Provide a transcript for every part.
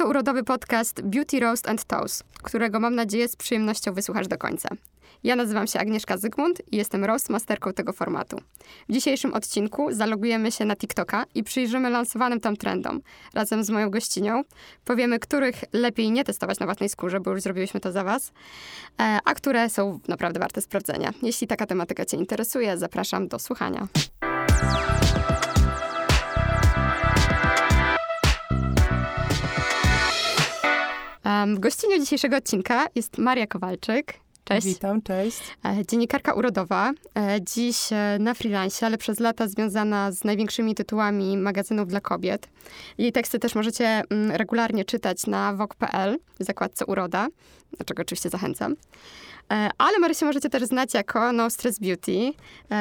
to urodowy podcast Beauty Roast and Toast, którego mam nadzieję z przyjemnością wysłuchasz do końca. Ja nazywam się Agnieszka Zygmunt i jestem roastmasterką tego formatu. W dzisiejszym odcinku zalogujemy się na TikToka i przyjrzymy lansowanym tam trendom. Razem z moją gościnią powiemy, których lepiej nie testować na własnej skórze, bo już zrobiłyśmy to za was, e, a które są naprawdę warte sprawdzenia. Jeśli taka tematyka cię interesuje, zapraszam do słuchania. Um, gościnią dzisiejszego odcinka jest Maria Kowalczyk. Cześć. Witam, cześć. E, dziennikarka urodowa, e, dziś e, na freelance, ale przez lata związana z największymi tytułami magazynów dla kobiet. Jej teksty też możecie mm, regularnie czytać na wok.pl w zakładce Uroda, do czego oczywiście zachęcam. Ale Marysię możecie też znać jako No Stress Beauty,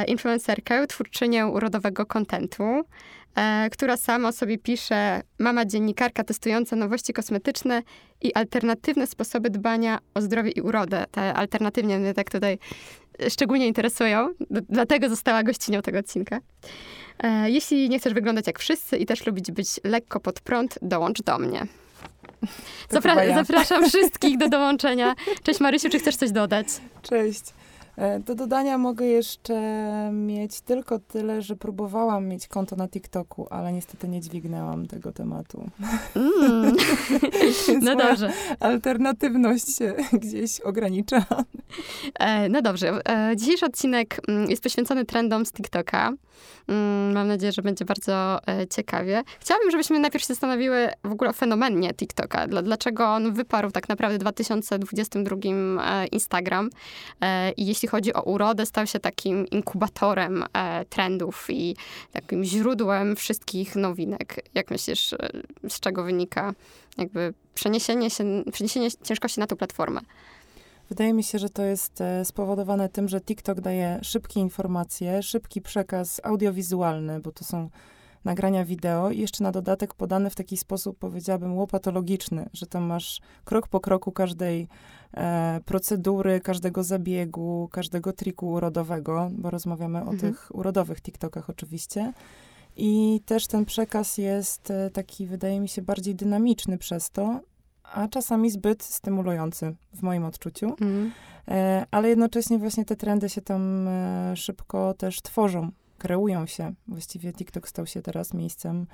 influencerkę, twórczynię urodowego kontentu, która sama o sobie pisze mama dziennikarka testująca nowości kosmetyczne i alternatywne sposoby dbania o zdrowie i urodę. Te alternatywnie mnie tak tutaj szczególnie interesują, dlatego została gościnią tego odcinka. E, jeśli nie chcesz wyglądać jak wszyscy i też lubić być lekko pod prąd, dołącz do mnie. Zapra ja. Zapraszam wszystkich do dołączenia. Cześć Marysiu, czy chcesz coś dodać? Cześć. E, do dodania mogę jeszcze mieć tylko tyle, że próbowałam mieć konto na TikToku, ale niestety nie dźwignęłam tego tematu. Mm. no dobrze. Alternatywność się gdzieś ogranicza. E, no dobrze. E, dzisiejszy odcinek mm, jest poświęcony trendom z TikToka. Mm, mam nadzieję, że będzie bardzo ciekawie. Chciałabym, żebyśmy najpierw się zastanowiły w ogóle o fenomenie TikToka. Dlaczego on wyparł tak naprawdę w 2022 e, Instagram. I jeśli chodzi o urodę, stał się takim inkubatorem trendów i takim źródłem wszystkich nowinek. Jak myślisz, z czego wynika jakby przeniesienie, się, przeniesienie ciężkości na tę platformę? Wydaje mi się, że to jest e, spowodowane tym, że TikTok daje szybkie informacje, szybki przekaz audiowizualny, bo to są nagrania wideo i jeszcze na dodatek podane w taki sposób, powiedziałabym, łopatologiczny, że tam masz krok po kroku każdej e, procedury, każdego zabiegu, każdego triku urodowego, bo rozmawiamy mhm. o tych urodowych TikTokach oczywiście. I też ten przekaz jest e, taki, wydaje mi się, bardziej dynamiczny przez to, a czasami zbyt stymulujący w moim odczuciu. Mm. E, ale jednocześnie właśnie te trendy się tam e, szybko też tworzą, kreują się. Właściwie TikTok stał się teraz miejscem,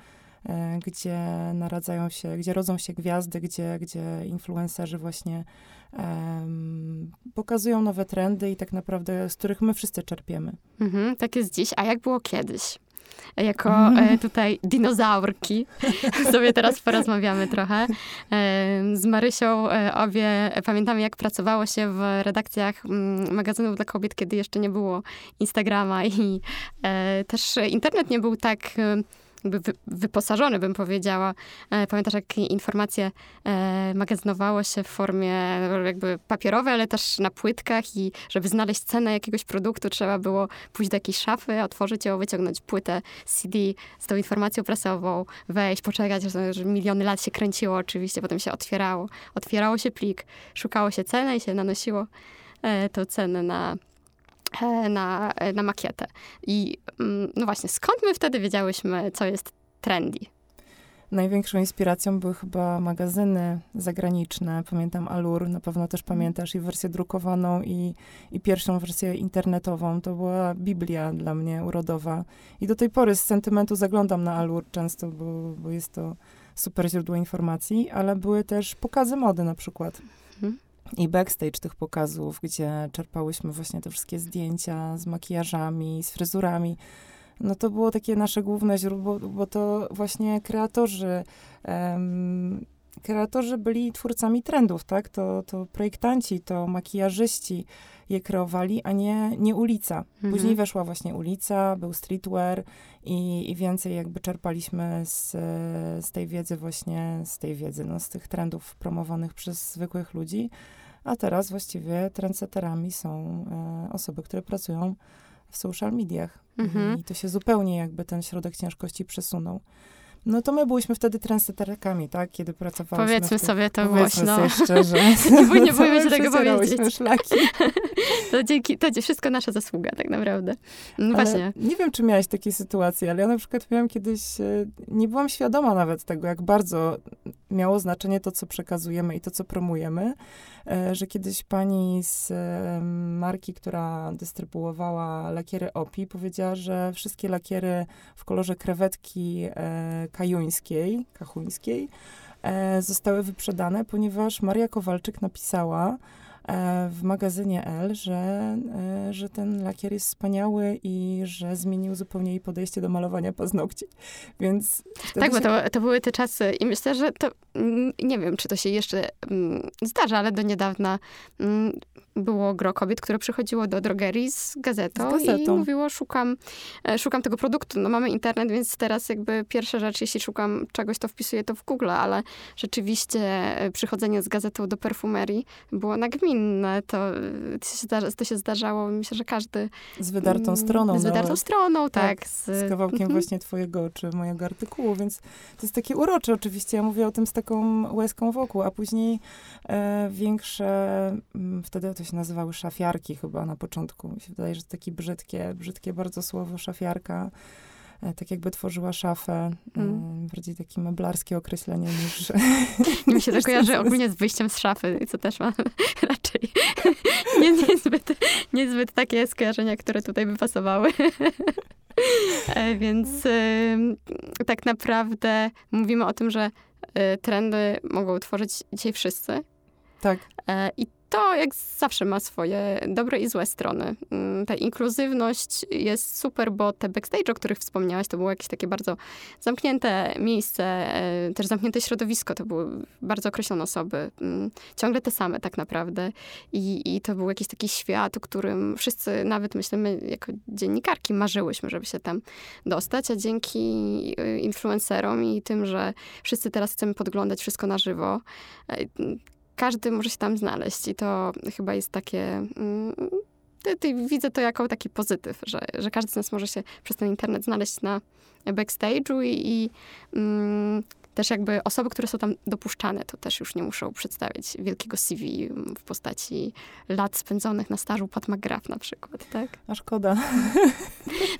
e, gdzie naradzają się, gdzie rodzą się gwiazdy, gdzie, gdzie influencerzy właśnie pokazują nowe trendy i tak naprawdę z których my wszyscy czerpiemy. Mhm, tak jest dziś. A jak było kiedyś? Jako e, tutaj dinozaurki. Sobie teraz porozmawiamy trochę. E, z Marysią e, obie pamiętamy, jak pracowało się w redakcjach mm, magazynów dla kobiet, kiedy jeszcze nie było Instagrama i też internet nie był tak jakby wyposażony, bym powiedziała. E, pamiętasz, jak informacje e, magazynowało się w formie jakby papierowej, ale też na płytkach i żeby znaleźć cenę jakiegoś produktu, trzeba było pójść do jakiejś szafy, otworzyć ją, wyciągnąć płytę CD z tą informacją prasową, wejść, poczekać, że miliony lat się kręciło oczywiście, potem się otwierało. Otwierało się plik, szukało się ceny i się nanosiło e, tą cenę na na, e, na makietę. I mm, no właśnie, skąd my wtedy wiedziałyśmy, co jest trendy? Największą inspiracją były chyba magazyny zagraniczne. Pamiętam Allure, na pewno też mhm. pamiętasz i wersję drukowaną, i, i pierwszą wersję internetową. To była Biblia dla mnie urodowa. I do tej pory z sentymentu zaglądam na Allure często, bo, bo jest to super źródło informacji, ale były też pokazy mody na przykład. Mhm i backstage tych pokazów, gdzie czerpałyśmy właśnie te wszystkie zdjęcia z makijażami, z fryzurami. No to było takie nasze główne źródło, bo to właśnie kreatorzy, um, kreatorzy byli twórcami trendów, tak? To, to projektanci, to makijażyści je kreowali, a nie, nie ulica. Mhm. Później weszła właśnie ulica, był streetwear i, i więcej jakby czerpaliśmy z, z tej wiedzy właśnie, z tej wiedzy, no, z tych trendów promowanych przez zwykłych ludzi. A teraz właściwie trendsetterami są e, osoby, które pracują w social mediach. Mhm. I to się zupełnie jakby ten środek ciężkości przesunął. No to my byliśmy wtedy transyterkami, tak? Kiedy pracowaliśmy. Powiedzmy sobie to głośno. Sobie szczerze. nie, nie się tego powiedzieć. szlaki. to, dzięki, to wszystko nasza zasługa tak naprawdę. No właśnie. Nie wiem, czy miałaś takie sytuacje, ale ja na przykład miałam kiedyś, e, nie byłam świadoma nawet tego, jak bardzo miało znaczenie to, co przekazujemy i to, co promujemy, e, że kiedyś pani z e, marki, która dystrybuowała lakiery OPI, powiedziała, że wszystkie lakiery w kolorze krewetki e, kajuńskiej, kachuńskiej, zostały wyprzedane, ponieważ Maria Kowalczyk napisała, w magazynie L, że, e, że ten lakier jest wspaniały i że zmienił zupełnie jej podejście do malowania paznokci. Więc tak, się... bo to, to były te czasy i myślę, że to mm, nie wiem, czy to się jeszcze mm, zdarza, ale do niedawna mm, było gro kobiet, które przychodziło do drogerii z gazetą, z gazetą, i mówiło, szukam, e, szukam tego produktu. No mamy internet, więc teraz jakby pierwsza rzecz, jeśli szukam czegoś, to wpisuję to w Google, ale rzeczywiście przychodzenie z gazetą do perfumerii było nagminne. To, to, się, to się zdarzało, myślę, że każdy... Z wydartą mm, stroną. Z wydartą no, stroną, tak. tak z, z, kawałkiem mhm. właśnie twojego, czy mojego artykułu, więc to jest takie urocze oczywiście. Ja mówię o tym z taką łezką wokół, a później e, większe, m, mm, wtedy to się nazywały szafiarki chyba na początku. Mi się wydaje, że to takie brzydkie, brzydkie bardzo słowo szafiarka. E, tak jakby tworzyła szafę. Mm. Bardziej takie meblarskie określenie niż... Mi się to kojarzy ogólnie z wyjściem z szafy, co też ma raczej nie, niezbyt, niezbyt takie skojarzenia, które tutaj by pasowały. E, więc tak naprawdę mówimy o tym, że trendy mogą tworzyć dzisiaj wszyscy. Tak. I to jak zawsze ma swoje dobre i złe strony. Mm, ta inkluzywność jest super, bo te backstage, o których wspomniałaś, to było jakieś takie bardzo zamknięte miejsce, e, też zamknięte środowisko, to były bardzo określone osoby, mm, ciągle te same tak naprawdę. I, i to był jakiś taki świat, o którym wszyscy, nawet myślimy jako dziennikarki, marzyłyśmy, żeby się tam dostać, a dzięki e, influencerom i tym, że wszyscy teraz chcemy podglądać wszystko na żywo, e, każdy może się tam znaleźć i to chyba jest takie... Mm, widzę to jako taki pozytyw, że, że każdy z nas może się przez ten internet znaleźć na backstage'u i, i mm, też jakby osoby, które są tam dopuszczane, to też już nie muszą przedstawiać wielkiego CV w postaci lat spędzonych na stażu Pat McGrath na przykład, tak? A szkoda.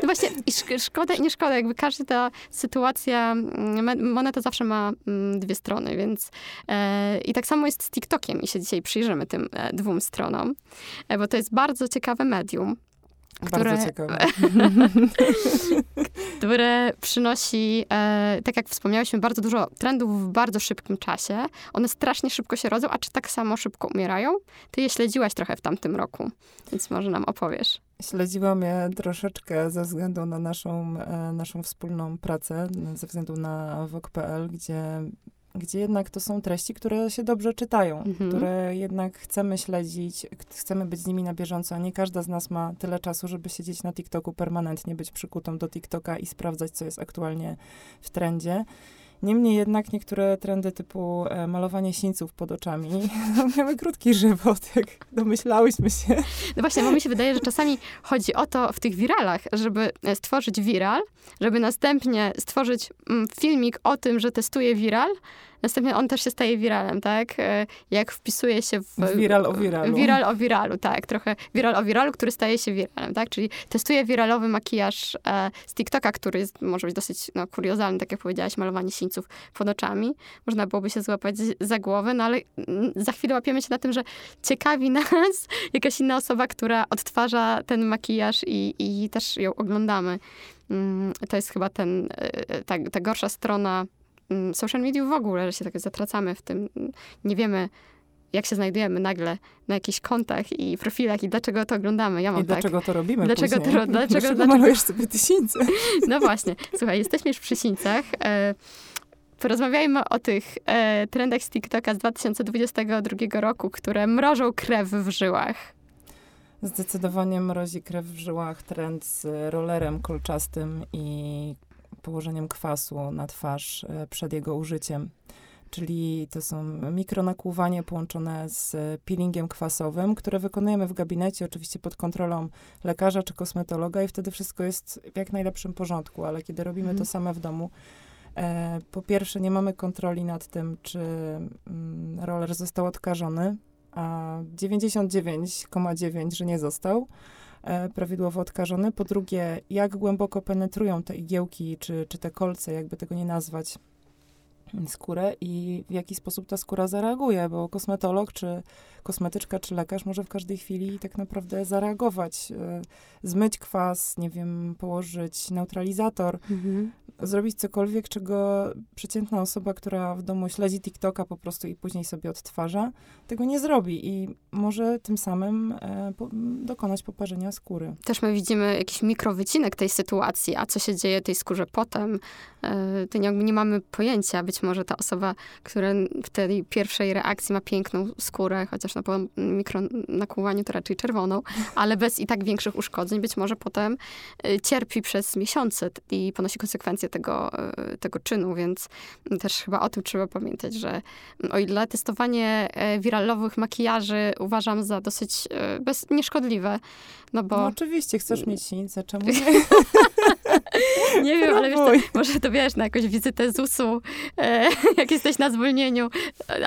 No właśnie, i sz szkoda i nie szkoda, jakby każda sytuacja, mm, moneta zawsze ma mm, dwie strony, więc e, i tak samo jest z TikTokiem i się dzisiaj przyjrzymy tym e, dwóm stronom, e, bo to jest bardzo ciekawe medium, które, Bardzo ciekawe. które przynosi, e, tak jak wspomniałyśmy, bardzo dużo trendów w bardzo szybkim czasie. One strasznie szybko się rodzą, a czy tak samo szybko umierają? Ty je śledziłaś trochę w tamtym roku, więc może nam opowiesz. Śledziłam je troszeczkę ze względu na naszą, e, naszą wspólną pracę, ze względu na Wok.pl, gdzie gdzie jednak to są treści, które się dobrze czytają, mhm. które jednak chcemy śledzić, chcemy być z nimi na bieżąco, a nie każda z nas ma tyle czasu, żeby siedzieć na TikToku permanentnie, być przykutą do TikToka i sprawdzać, co jest aktualnie w trendzie. Niemniej jednak niektóre trendy typu e, malowanie sińców pod oczami miały krótki żywot, jak domyślałyśmy się. No właśnie, bo mi się wydaje, że czasami chodzi o to w tych wiralach, żeby e, stworzyć viral, żeby następnie stworzyć mm, filmik o tym, że testuje viral, Następnie on też się staje wiralem, tak? E, jak wpisuje się w... Viral o viralu. Viral o viralu, tak. Trochę viral o viralu, który staje się wiralem, tak? Czyli testuje wiralowy makijaż e, z TikToka, który jest, może być dosyć no, kuriozalny, tak jak powiedziałaś, malowanie sińców pod oczami. Można byłoby się złapać za głowę, no ale mm, za chwilę łapiemy się na tym, że ciekawi nas jakaś inna osoba, która odtwarza ten makijaż i, i też ją oglądamy. Mm, to jest chyba ten, e, ta, ta gorsza strona social mediów w ogóle, że się tak zatracamy w tym. Nie wiemy, jak się znajdujemy nagle na jakichś kontach i profilach i dlaczego to oglądamy. Ja mam I tak. dlaczego to robimy Dlaczego później? to, dlaczego, dlaczego, malujesz sobie tysińce? No właśnie. Słuchaj, jesteśmy już przy sińcach. E, porozmawiajmy o tych e, trendach z TikToka z 2022 roku, które mrożą krew w żyłach. Zdecydowanie mrozi krew w żyłach trend z rollerem kolczastym i położeniem kwasu na twarz e, przed jego użyciem. Czyli to są mikronakłuwanie połączone z peelingiem kwasowym, które wykonujemy w gabinecie, oczywiście pod kontrolą lekarza czy kosmetologa i wtedy wszystko jest w jak najlepszym porządku, ale kiedy robimy to mhm. same w domu, e, po pierwsze nie mamy kontroli nad tym, czy mm, roller został odkażony, a 99,9, że nie został. E, prawidłowo odkażony. Po drugie, jak głęboko penetrują te igiełki, czy, czy te kolce, jakby tego nie nazwać, skórę i w jaki sposób ta skóra zareaguje, bo kosmetolog, czy kosmetyczka, czy lekarz może w każdej chwili tak naprawdę zareagować, e, zmyć kwas, nie wiem, położyć neutralizator, mhm. Zrobić cokolwiek, czego przeciętna osoba, która w domu śledzi TikToka po prostu i później sobie odtwarza, tego nie zrobi i może tym samym e, po, dokonać poparzenia skóry. Też my widzimy jakiś mikrowycinek tej sytuacji, a co się dzieje tej skórze potem, e, to nie, nie mamy pojęcia. Być może ta osoba, która w tej pierwszej reakcji ma piękną skórę, chociaż po mikronakłuwaniu to raczej czerwoną, ale bez i tak większych uszkodzeń, być może potem e, cierpi przez miesiące i ponosi konsekwencje tego, e, tego czynu, więc też chyba o tym trzeba pamiętać, że o ile testowanie wiralowych makijaży uważam za dosyć bez, nieszkodliwe, no bo... No oczywiście, chcesz mieć sińce, czemu nie? nie wiem, ale wiesz, to, może to wiesz, na jakąś wizytę ZUS-u, e, jak jesteś na zwolnieniu,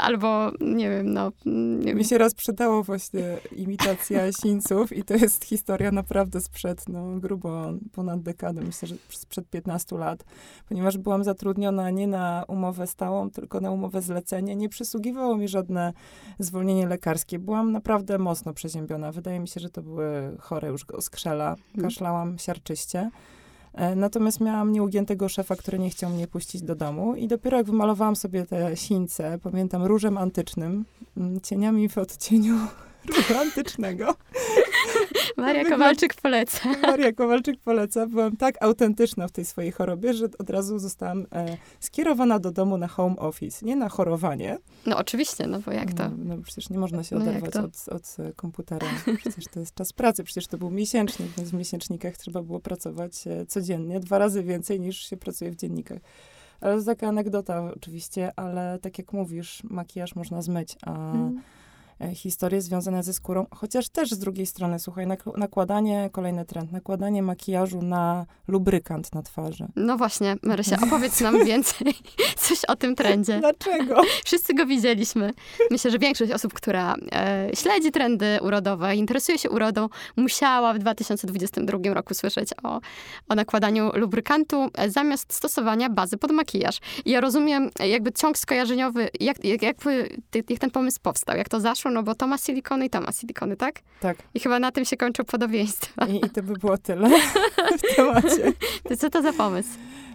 albo nie wiem, no. Nie Mi się raz przydało właśnie imitacja sińców i to jest historia naprawdę sprzed, no grubo ponad dekadę, myślę, że sprzed 15 lat, ponieważ byłam zatrudniona nie na umowę stałą, tylko na umowę zlecenie. Nie przysługiwało mi żadne zwolnienie lekarskie. Byłam naprawdę mocno przeziębiona. Wydaje mi się, że to były chore już skrzela. Mhm. Kaszlałam siarczyście. E, natomiast miałam nieugiętego szefa, który nie chciał mnie puścić do domu i dopiero jak wymalowałam sobie te sińce, pamiętam różem antycznym, mm, cieniami w odcieniu różu antycznego, Maria Kowalczyk poleca. Maria Kowalczyk poleca. Byłam tak autentyczna w tej swojej chorobie, że od razu zostałam e, skierowana do domu na home office, nie na chorowanie. No oczywiście, no bo jak to? No, no przecież nie można się no oderwać od, od e, komputera. Przecież to jest czas pracy, przecież to był miesięcznik, więc w miesięcznikach trzeba było pracować e, codziennie, dwa razy więcej niż się pracuje w dziennikach. Ale to taka anegdota oczywiście, ale tak jak mówisz, makijaż można zmyć, a... E, historie związane ze skórą, chociaż też z drugiej strony, słuchaj, nakładanie, kolejny trend, nakładanie makijażu na lubrykant na twarzy. No właśnie, Marysia, opowiedz nam więcej coś o tym trendzie. Dlaczego? Wszyscy go widzieliśmy. Myślę, że większość osób, która e, śledzi trendy urodowe, interesuje się urodą, musiała w 2022 roku słyszeć o, o nakładaniu lubrykantu e, zamiast stosowania bazy pod makijaż. I ja rozumiem jakby ciąg skojarzeniowy, jak, jak, jak, jak ten pomysł powstał, jak to zaszło, no bo to ma silikony i to ma silikony, tak? Tak. I chyba na tym się kończą podobieństwa. I, i to by było tyle w temacie. To co to za pomysł?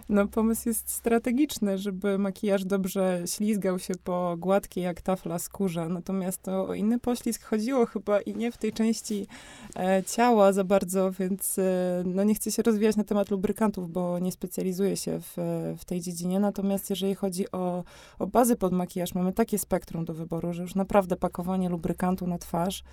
No, pomysł jest strategiczny, żeby makijaż dobrze ślizgał się po gładkiej jak tafla skórze. Natomiast to o inny poślizg chodziło chyba i nie w tej części e, ciała za bardzo, więc e, no nie chcę się rozwijać na temat lubrykantów, bo nie specjalizuję się w, w tej dziedzinie. Natomiast jeżeli chodzi o, o bazy pod makijaż, mamy takie spektrum do wyboru, że już naprawdę pakowanie lubrykantu na twarz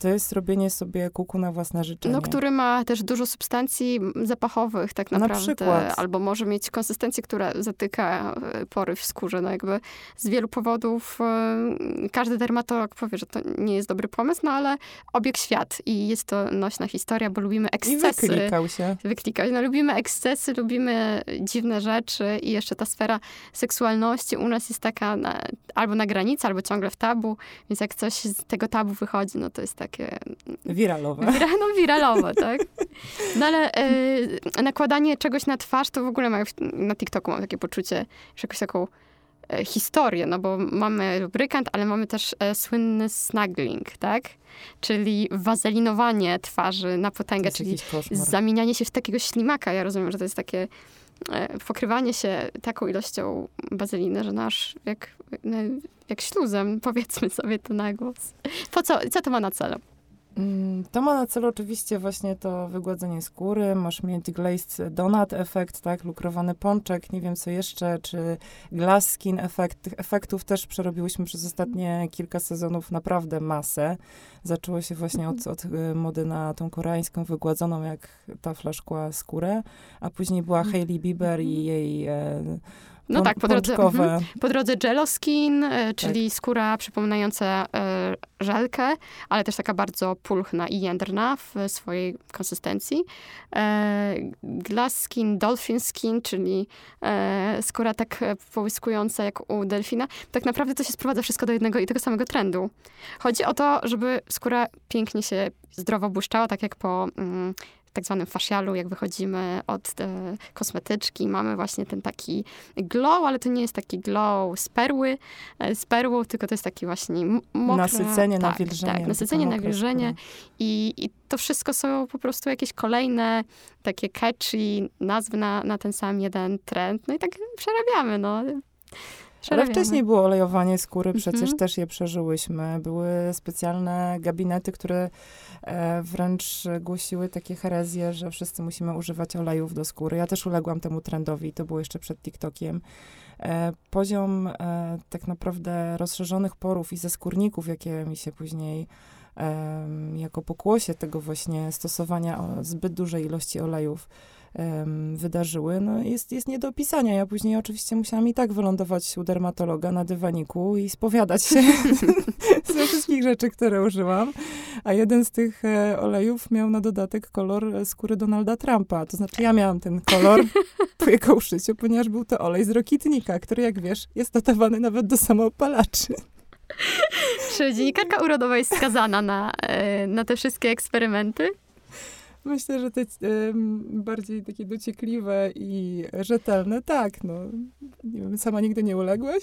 to jest robienie sobie kuku na własne życzenie. No, który ma też dużo substancji zapachowych tak naprawdę. Na przykład. Albo może mieć konsystencję, która zatyka e, pory w skórze. No jakby z wielu powodów e, każdy dermatolog powie, że to nie jest dobry pomysł, no ale obieg świat i jest to nośna historia, bo lubimy ekscesy. I wyklikał się. Wyklikał. No lubimy ekscesy, lubimy dziwne rzeczy i jeszcze ta sfera seksualności u nas jest taka na, albo na granicy, albo ciągle w tabu, więc jak coś z tego tabu wychodzi, no to jest tak takie... Wiralowe. Wira, no wiralowe, tak. No ale e, nakładanie czegoś na twarz, to w ogóle mają, na TikToku mam takie poczucie, że jakąś taką e, historię, no bo mamy lubrykant, ale mamy też e, słynny snuggling, tak? Czyli wazelinowanie twarzy na potęgę, czyli zamienianie się w takiego ślimaka. Ja rozumiem, że to jest takie e, pokrywanie się taką ilością bazeliny, że nasz jak, jak śluzem, powiedzmy sobie to na głos. Po co, co to ma na celu? Mm, to ma na celu oczywiście właśnie to wygładzenie skóry, masz mieć glazed donut efekt, tak, lukrowany pączek, nie wiem co jeszcze, czy glass skin efekt. Tych efektów też przerobiłyśmy przez ostatnie kilka sezonów naprawdę masę. Zaczęło się właśnie od, od y, mody na tą koreańską wygładzoną jak ta flaszkła skórę, a później była Hailey Bieber i jej e, no tak, po drodze, mhm. po drodze Jeloskin, e, czyli tak. skóra przypominająca e, żelkę, ale też taka bardzo pulchna i jędrna w swojej konsystencji. E, glass skin, dolphin skin, czyli skóra tak połyskująca jak u delfina. Tak naprawdę to się sprowadza wszystko do jednego i tego samego trendu. Chodzi o to, żeby skóra pięknie się zdrowo błyszczała, tak jak po mm, tak zwanym fascialu, jak wychodzimy od e, kosmetyczki, mamy właśnie ten taki glow, ale to nie jest taki glow z perły, e, z perłą, tylko to jest taki właśnie mokre. Nasycenie, tak, nawilżenie. Tak, nasycenie, nawilżenie i, i to wszystko są po prostu jakieś kolejne takie catchy nazwy na, na ten sam jeden trend. No i tak przerabiamy, no. Ale wcześniej było olejowanie skóry, przecież mhm. też je przeżyłyśmy. Były specjalne gabinety, które e, wręcz głosiły takie herezje, że wszyscy musimy używać olejów do skóry. Ja też uległam temu trendowi, to było jeszcze przed TikTokiem. E, poziom e, tak naprawdę rozszerzonych porów i ze skórników, jakie mi się później jako pokłosie tego właśnie stosowania zbyt dużej ilości olejów wydarzyły, no jest, jest nie do opisania. Ja później oczywiście musiałam i tak wylądować u dermatologa na dywaniku i spowiadać się ze wszystkich rzeczy, które użyłam. A jeden z tych e, olejów miał na dodatek kolor skóry Donalda Trumpa. To znaczy ja miałam ten kolor po jego uszyciu, ponieważ był to olej z rokitnika, który jak wiesz jest dotowany nawet do samoopalaczy. Czy dziennikarka urodowa jest skazana na, e, na te wszystkie eksperymenty? Myślę, że te bardziej takie dociekliwe i rzetelne, tak, no. Nie wiem, sama nigdy nie uległaś?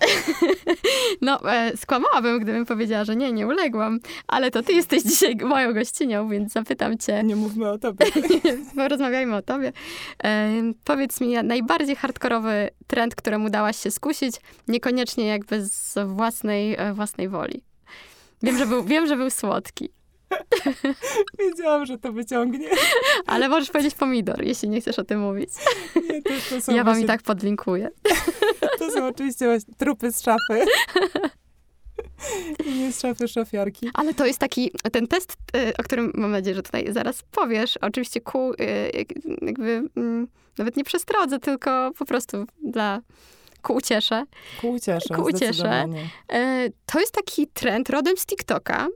no, e, skłamałabym, gdybym powiedziała, że nie, nie uległam, ale to ty jesteś dzisiaj moją gościnią, więc zapytam cię. Nie mówmy o tobie. Porozmawiajmy o tobie. E, powiedz mi, najbardziej hardkorowy trend, któremu dałaś się skusić, niekoniecznie jakby z własnej, e, własnej woli. Wiem, że był, wiem, że był słodki. Wiedziałam, że to wyciągnie. Ale możesz powiedzieć pomidor, jeśli nie chcesz o tym mówić. Nie, to, to są ja wam właśnie... i tak podlinkuję. To są oczywiście właśnie trupy z szafy. I nie z szafy szafiarki. Ale to jest taki, ten test, y, o którym mam nadzieję, że tutaj zaraz powiesz, oczywiście ku, y, jakby mm, nawet nie przestrodze, tylko po prostu dla ku uciesze. Ku uciesze, ku uciesze. Y, to jest taki trend rodem z TikToka,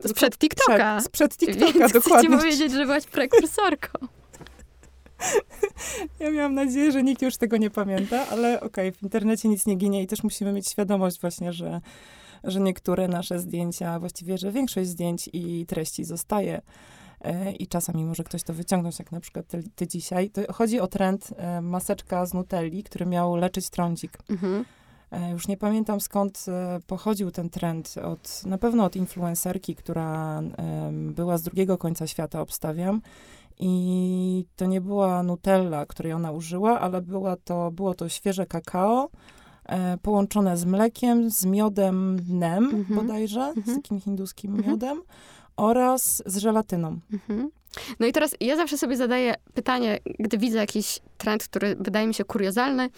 Sprzed TikToka. Sprzed, sprzed TikToka, Więc dokładnie. Chcę powiedzieć, że byłaś prekursorką. Ja miałam nadzieję, że nikt już tego nie pamięta, ale okej, okay, w internecie nic nie ginie i też musimy mieć świadomość właśnie, że, że niektóre nasze zdjęcia, właściwie, że większość zdjęć i treści zostaje e, i czasami może ktoś to wyciągnąć, jak na przykład ty, ty dzisiaj. To chodzi o trend e, maseczka z Nutelli, który miał leczyć trądzik. Mhm. E, już nie pamiętam skąd e, pochodził ten trend. Od, na pewno od influencerki, która była z drugiego końca świata, obstawiam. I to nie była Nutella, której ona użyła, ale była to, było to świeże kakao e, połączone z mlekiem, z miodem nem -hmm. bodajże, z mhm. takim hinduskim -hmm. miodem oraz z żelatyną. Mhm. No i teraz ja zawsze sobie zadaję pytanie, gdy widzę jakiś trend, który wydaje mi się kuriozalny,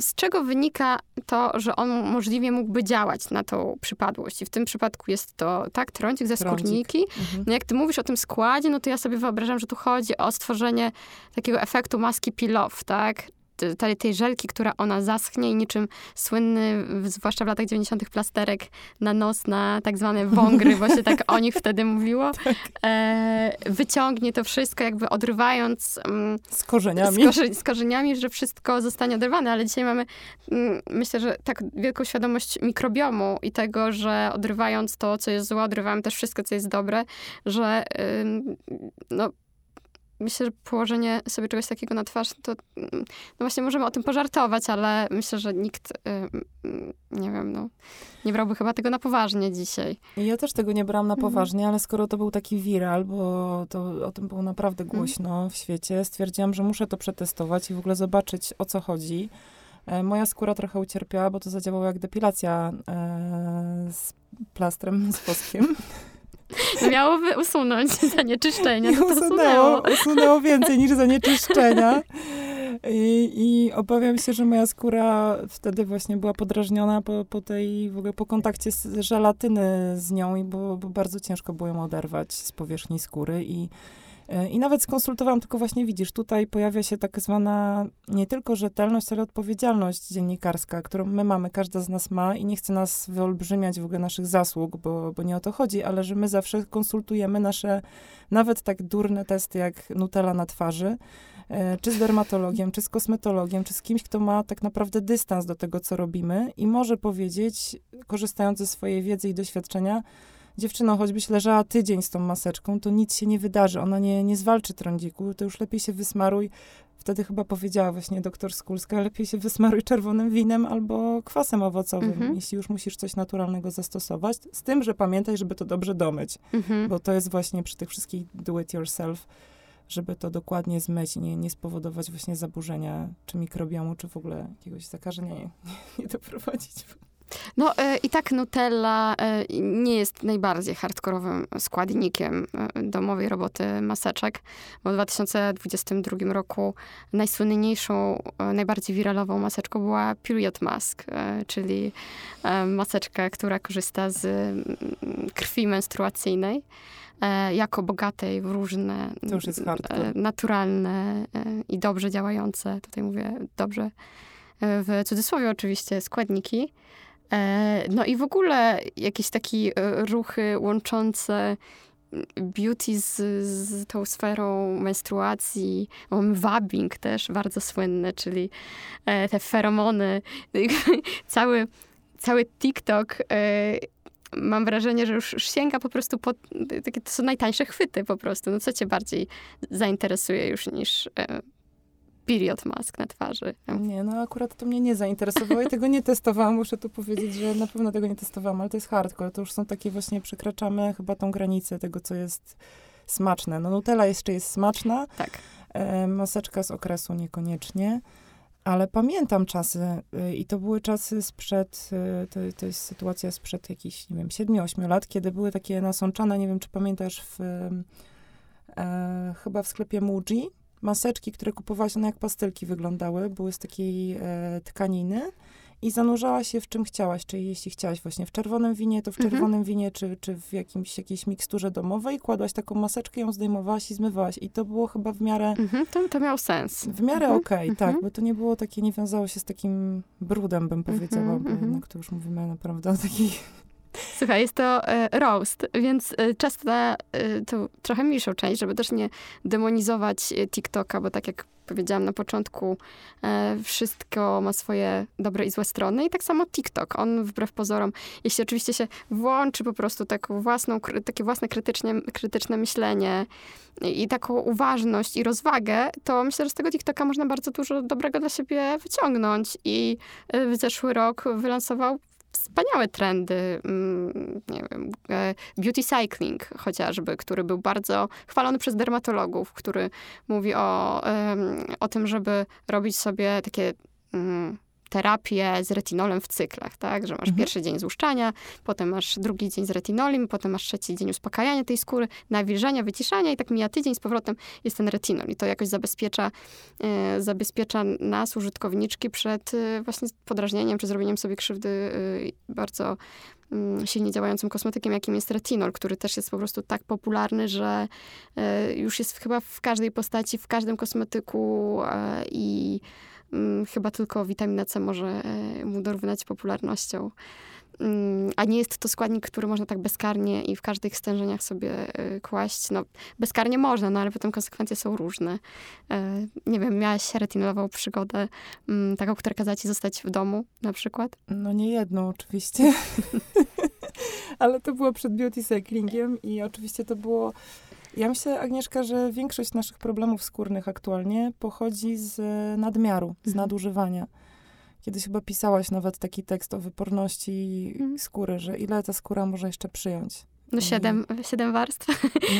z czego wynika to, że on możliwie mógłby działać na tą przypadłość? I w tym przypadku jest to, tak, trądzik ze skórniki. Mhm. No jak ty mówisz o tym składzie, no to ja sobie wyobrażam, że tu chodzi o stworzenie takiego efektu maski peel-off, tak? Tej, tej żelki, która ona zaschnie i niczym słynny, zwłaszcza w latach 90. plasterek na nos, na tak zwane wągry, bo się tak o nich wtedy mówiło, tak. e, wyciągnie to wszystko jakby odrywając mm, z korzeniami. Z, z, korzeniami, że wszystko zostanie oderwane, ale dzisiaj mamy mm, myślę, że tak wielką świadomość mikrobiomu i tego, że odrywając to, co jest złe, odrywamy też wszystko, co jest dobre, że no, myślę, że położenie sobie czegoś takiego na twarz, to mm, no właśnie możemy o tym pożartować, ale myślę, że nikt, y, mm, nie wiem, no, nie brałby chyba tego na poważnie dzisiaj. Ja też tego nie brałam na mhm. poważnie, ale skoro to był taki viral, bo to o tym było naprawdę mhm. głośno w świecie, stwierdziłam, że muszę to przetestować i w ogóle zobaczyć, o co chodzi. E, moja skóra trochę ucierpiała, bo to zadziałało jak depilacja e, z plastrem, z woskiem. Miałoby usunąć zanieczyszczenia. I no usunęło, usunęło więcej niż zanieczyszczenia. I, I obawiam się, że moja skóra wtedy właśnie była podrażniona po, po tej, w ogóle po kontakcie z żelatyny z nią i bo, bo bardzo ciężko było ją oderwać z powierzchni skóry i I nawet skonsultowałam, tylko właśnie widzisz, tutaj pojawia się tak zwana nie tylko rzetelność, ale odpowiedzialność dziennikarska, którą my mamy, każda z nas ma i nie chcę nas wyolbrzymiać w ogóle naszych zasług, bo, bo nie o to chodzi, ale że my zawsze konsultujemy nasze nawet tak durne testy jak Nutella na twarzy, e, czy z dermatologiem, czy z kosmetologiem, czy z kimś, kto ma tak naprawdę dystans do tego, co robimy i może powiedzieć, korzystając ze swojej wiedzy i doświadczenia, dziewczyno, choćbyś leżała tydzień z tą maseczką, to nic się nie wydarzy. Ona nie, nie zwalczy trądziku, to już lepiej się wysmaruj. Wtedy chyba powiedziała właśnie doktor Skulska, lepiej się wysmaruj czerwonym winem albo kwasem owocowym, Mhm. jeśli już musisz coś naturalnego zastosować. Z tym, że pamiętaj, żeby to dobrze domyć, Mhm. bo to jest właśnie przy tych wszystkich do it yourself, żeby to dokładnie zmyć i nie, nie spowodować właśnie zaburzenia czy mikrobiomu, czy w ogóle jakiegoś zakażenia, nie, nie doprowadzić. No e, i tak Nutella e, nie jest najbardziej hardkorowym składnikiem e, domowej roboty maseczek, bo w 2022 roku najsłynniejszą, e, najbardziej wiralową maseczką była period mask, e, czyli e, maseczka, która korzysta z mm, krwi menstruacyjnej. Jako bogatej w różne naturalne i dobrze działające, tutaj mówię dobrze, w cudzysłowie oczywiście, składniki. E, No i w ogóle jakieś takie e, ruchy łączące beauty z, z tą sferą menstruacji. Mamy wabbing też bardzo słynny, czyli e, te feromony. cały, cały TikTok mam wrażenie, że już sięga po prostu po takie, to są najtańsze chwyty po prostu. No co cię bardziej zainteresuje już niż period mask na twarzy? Nie, no akurat to mnie nie zainteresowało i tego nie testowałam. Muszę tu powiedzieć, że na pewno tego nie testowałam, ale to jest hardcore. To już są takie właśnie, przekraczamy chyba tą granicę tego, co jest smaczne. No Nutella jeszcze jest smaczna, Tak. e, maseczka z okresu niekoniecznie, ale pamiętam czasy e, i to były czasy sprzed, e, to, to jest sytuacja sprzed jakichś, nie wiem, 7-8 lat, kiedy były takie nasączane, nie wiem, czy pamiętasz, w, e, chyba w sklepie Muji, maseczki, które kupowałaś, one jak pastylki wyglądały, były z takiej e, tkaniny i zanurzałaś się w czym chciałaś, czyli jeśli chciałaś właśnie w czerwonym winie, to w Mhm. czerwonym winie, czy, czy w jakimś, jakiejś miksturze domowej, kładłaś taką maseczkę, ją zdejmowałaś i zmywałaś. I to było chyba w miarę, Mhm, to, to miał sens. w miarę Mhm, okej, mhm. tak, bo to nie było takie, nie wiązało się z takim brudem, bym powiedziała, Mhm, bo mhm. jednak to już mówimy naprawdę o takich Słuchaj, jest to e, roast, więc e, czas na e, tą trochę mniejszą część, żeby też nie demonizować TikToka, bo tak jak powiedziałam na początku, wszystko ma swoje dobre i złe strony i tak samo TikTok. On wbrew pozorom, jeśli oczywiście się włączy po prostu taką własną, takie własne krytycznie, krytyczne myślenie i, taką uważność i rozwagę, to myślę, że z tego TikToka można bardzo dużo dobrego dla siebie wyciągnąć i w zeszły rok wylansował wspaniałe trendy, mm, nie wiem, e, beauty cycling chociażby, który był bardzo chwalony przez dermatologów, który mówi o, o tym, żeby robić sobie takie terapie z retinolem w cyklach, tak? Że masz Mhm. pierwszy dzień złuszczania, potem masz drugi dzień z retinolem, potem masz trzeci dzień uspokajania tej skóry, nawilżania, wyciszania i tak mija tydzień, z powrotem jest ten retinol i to jakoś zabezpiecza, e, zabezpiecza nas, użytkowniczki, przed e, właśnie podrażnieniem czy zrobieniem sobie krzywdy e, bardzo mm, silnie działającym kosmetykiem, jakim jest retinol, który też jest po prostu tak popularny, że e, już jest chyba w każdej postaci, w każdym kosmetyku e, i chyba tylko witamina C może e, mu dorównać popularnością. Mm, A nie jest to składnik, który można tak bezkarnie i w każdych stężeniach sobie e, kłaść. No, bezkarnie można, no ale potem konsekwencje są różne. E, Nie wiem, miałaś retinolową przygodę, mm, taką, która kazała ci zostać w domu na przykład? No nie jedną oczywiście, ale to było przed beauty cyclingiem i oczywiście to było... Ja myślę, Agnieszka, że większość naszych problemów skórnych aktualnie pochodzi z nadmiaru, z Mhm. nadużywania. Kiedyś chyba pisałaś nawet taki tekst o wyporności Mhm. skóry, że ile ta skóra może jeszcze przyjąć. No I- siedem, siedem warstw.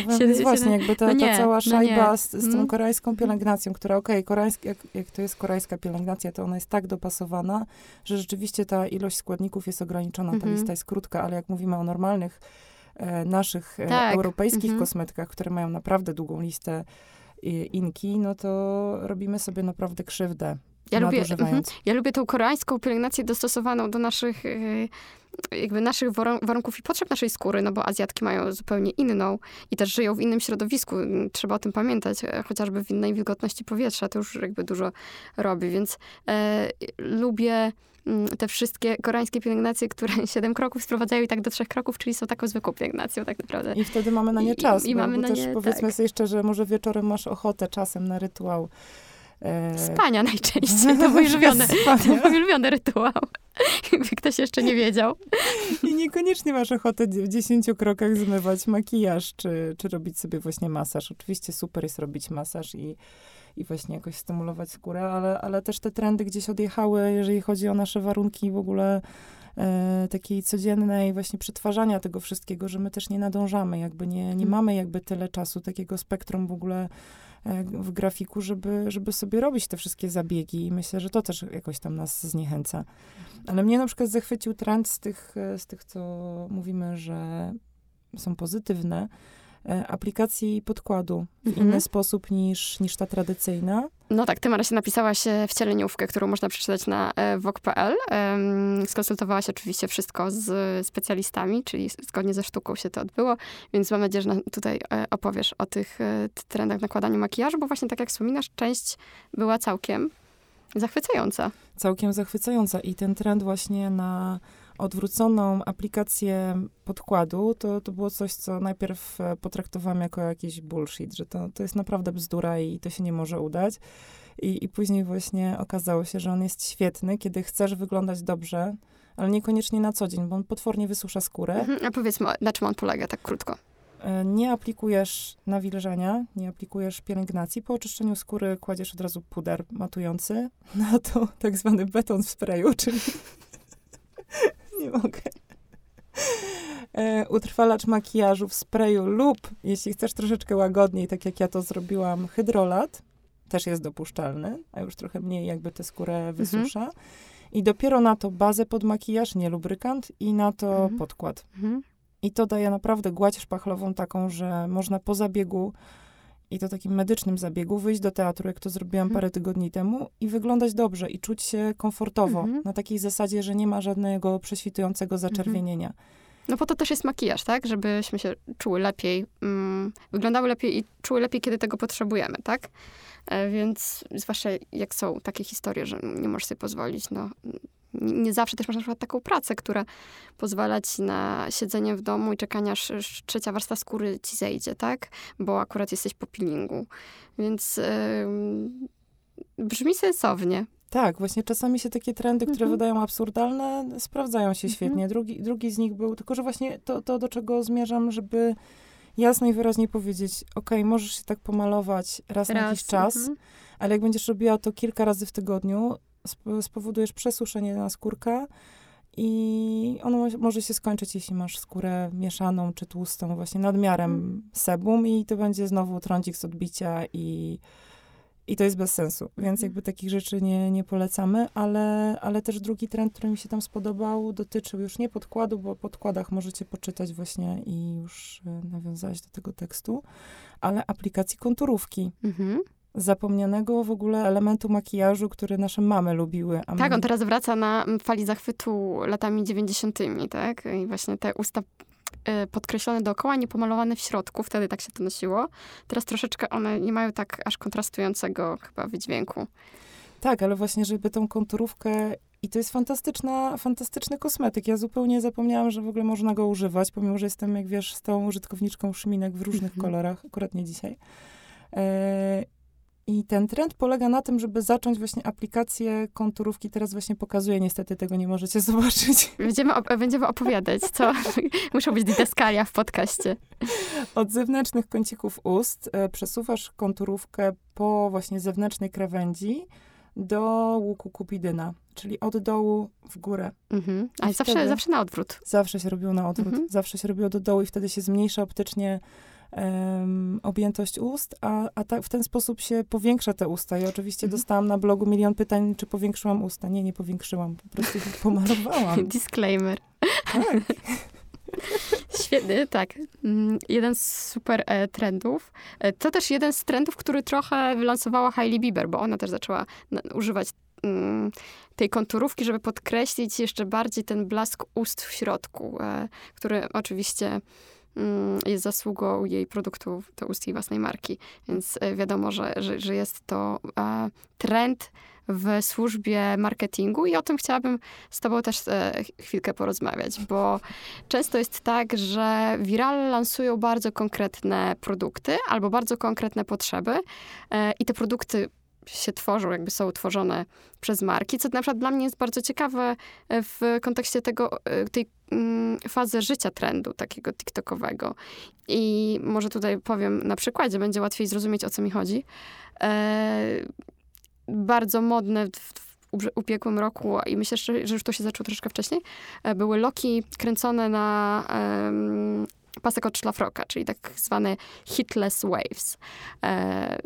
No, Siedem- właśnie, jakby ta, no ta nie, cała no szajba nie. z, z tą Mm. koreańską pielęgnacją, która okej, koreańsk- jak, jak to jest koreańska pielęgnacja, to ona jest tak dopasowana, że rzeczywiście ta ilość składników jest ograniczona, ta Mhm. lista jest krótka, ale jak mówimy o normalnych e, naszych e, Tak, europejskich mhm. kosmetykach, które mają naprawdę długą listę e, inki, no to robimy sobie naprawdę krzywdę. Ja lubię, mhm. ja lubię tą koreańską pielęgnację dostosowaną do naszych, e, jakby naszych warun- warunków i potrzeb naszej skóry, no bo Azjatki mają zupełnie inną i też żyją w innym środowisku. Trzeba o tym pamiętać, e, chociażby w innej wilgotności powietrza, to już jakby dużo robi, więc e, lubię te wszystkie koreańskie pielęgnacje, które siedem kroków sprowadzają i tak do trzech kroków, czyli są taką zwykłą pielęgnacją tak naprawdę. I wtedy mamy na nie I- czas, i bo, mamy na też nie- powiedzmy tak. sobie szczerze, może wieczorem masz ochotę czasem na rytuał Spania najczęściej, to mój ulubiony, to mój ulubiony rytuał. Jakby ktoś jeszcze nie wiedział. I niekoniecznie masz ochotę w dziesięciu krokach zmywać makijaż, czy, czy robić sobie właśnie masaż. Oczywiście super jest robić masaż i, i właśnie jakoś stymulować skórę, ale, ale też te trendy gdzieś odjechały, jeżeli chodzi o nasze warunki w ogóle e, takiej codziennej właśnie przetwarzania tego wszystkiego, że my też nie nadążamy, jakby nie, nie hmm. mamy jakby tyle czasu, takiego spektrum w ogóle e, w grafiku, żeby, żeby sobie robić te wszystkie zabiegi i myślę, że to też jakoś tam nas zniechęca. Ale mnie na przykład zachwycił trend z tych, e, z tych co mówimy, że są pozytywne, E, aplikacji podkładu w mhm. inny sposób niż, niż ta tradycyjna. No tak, ty Marysia napisałaś wcieleniówkę, którą można przeczytać na e, wok.pl. Skonsultowałaś oczywiście wszystko z specjalistami, czyli zgodnie ze sztuką się to odbyło, więc mam nadzieję, że tutaj e, opowiesz o tych trendach nakładania makijażu, bo właśnie tak jak wspominasz, część była całkiem zachwycająca. Całkiem zachwycająca i ten trend właśnie na odwróconą aplikację podkładu, to, to było coś, co najpierw e, potraktowałam jako jakiś bullshit, że to, to jest naprawdę bzdura i to się nie może udać. I, I później właśnie okazało się, że on jest świetny, kiedy chcesz wyglądać dobrze, ale niekoniecznie na co dzień, bo on potwornie wysusza skórę. Mhm, a powiedzmy, na czym on polega, tak krótko? E, nie aplikujesz nawilżenia, nie aplikujesz pielęgnacji. Po oczyszczeniu skóry kładziesz od razu puder matujący na to tak zwany beton w sprayu, czyli nie mogę. E, utrwalacz makijażu w sprayu lub, jeśli chcesz troszeczkę łagodniej, tak jak ja to zrobiłam, hydrolat, też jest dopuszczalny, a już trochę mniej jakby tę skórę mhm. wysusza. Mhm. I dopiero na to bazę pod makijaż, nie lubrykant, i na to mhm. podkład. Mhm. I to daje naprawdę gładź szpachlową taką, że można po zabiegu i to takim medycznym zabiegu, wyjść do teatru, jak to zrobiłam mhm. parę tygodni temu i wyglądać dobrze i czuć się komfortowo. Mhm. Na takiej zasadzie, że nie ma żadnego prześwitującego mhm. zaczerwienienia. No po to też jest makijaż, tak? Żebyśmy się czuły lepiej, mm, wyglądały lepiej i czuły lepiej, kiedy tego potrzebujemy, tak? E, więc zwłaszcza jak są takie historie, że nie możesz sobie pozwolić, no nie zawsze też masz na przykład taką pracę, która pozwala ci na siedzenie w domu i czekanie, aż trzecia warstwa skóry ci zejdzie, tak? Bo akurat jesteś po peelingu. Więc yy, brzmi sensownie. Tak, właśnie czasami się takie trendy, które mhm. wydają absurdalne, sprawdzają się świetnie. Drugi, drugi z nich był, tylko że właśnie to, to, do czego zmierzam, żeby jasno i wyraźnie powiedzieć, ok, możesz się tak pomalować raz, raz na jakiś czas, mhm. ale jak będziesz robiła to kilka razy w tygodniu, spowodujesz przesuszenie na skórka i ono może się skończyć, jeśli masz skórę mieszaną czy tłustą, właśnie nadmiarem mm. sebum i to będzie znowu trądzik z odbicia i, i to jest bez sensu. Więc mm. jakby takich rzeczy nie, nie polecamy, ale, ale też drugi trend, który mi się tam spodobał, dotyczył już nie podkładu, bo o podkładach możecie poczytać właśnie i już e, nawiązać do tego tekstu, ale aplikacji konturówki. Mhm zapomnianego w ogóle elementu makijażu, który nasze mamy lubiły. tak, on teraz wraca na fali zachwytu latami 90., tak? I właśnie te usta y, podkreślone dookoła, niepomalowane w środku, wtedy tak się to nosiło. Teraz troszeczkę one nie mają tak aż kontrastującego chyba wydźwięku. Tak, ale właśnie, żeby tą konturówkę i to jest fantastyczna, fantastyczny kosmetyk. Ja zupełnie zapomniałam, że w ogóle można go używać, pomimo, że jestem, jak wiesz, stałą użytkowniczką szminek w różnych mm -hmm. kolorach, akurat nie dzisiaj. E, i ten trend polega na tym, żeby zacząć właśnie aplikację konturówki. Teraz właśnie pokazuję, niestety tego nie możecie zobaczyć. Będziemy, op będziemy opowiadać, co muszą być didaskalia w podcaście. Od zewnętrznych kącików ust e, przesuwasz konturówkę po właśnie zewnętrznej krawędzi do łuku kupidyna, czyli od dołu w górę. Mhm. Ale zawsze, zawsze na odwrót. Zawsze się robiło na odwrót. Mhm. Zawsze się robiło do dołu i wtedy się zmniejsza optycznie um, objętość ust, a, a ta, w ten sposób się powiększa te usta. I oczywiście mhm. dostałam na blogu milion pytań, czy powiększyłam usta. Nie, nie powiększyłam, po prostu pomalowałam. Disclaimer. Tak. Świetny, tak. Mm, jeden z super e, trendów. E, to też jeden z trendów, który trochę wylansowała Hailey Bieber, bo ona też zaczęła na, używać mm, tej konturówki, żeby podkreślić jeszcze bardziej ten blask ust w środku, e, który oczywiście jest zasługą jej produktów, to ust jej własnej marki. Więc e, wiadomo, że, że, że jest to e, trend w służbie marketingu i o tym chciałabym z tobą też e, chwilkę porozmawiać, bo często jest tak, że viral lansują bardzo konkretne produkty albo bardzo konkretne potrzeby i te produkty się tworzą, jakby są tworzone przez marki, co na przykład dla mnie jest bardzo ciekawe e, w kontekście tego, e, tej mm, fazy życia trendu takiego TikTokowego. I może tutaj powiem na przykładzie, będzie łatwiej zrozumieć, o co mi chodzi. E, bardzo modne w, ubiegłym roku, i myślę, że już to się zaczęło troszkę wcześniej, były loki kręcone na um, pasek od szlafroka, czyli tak zwane hitless waves. E,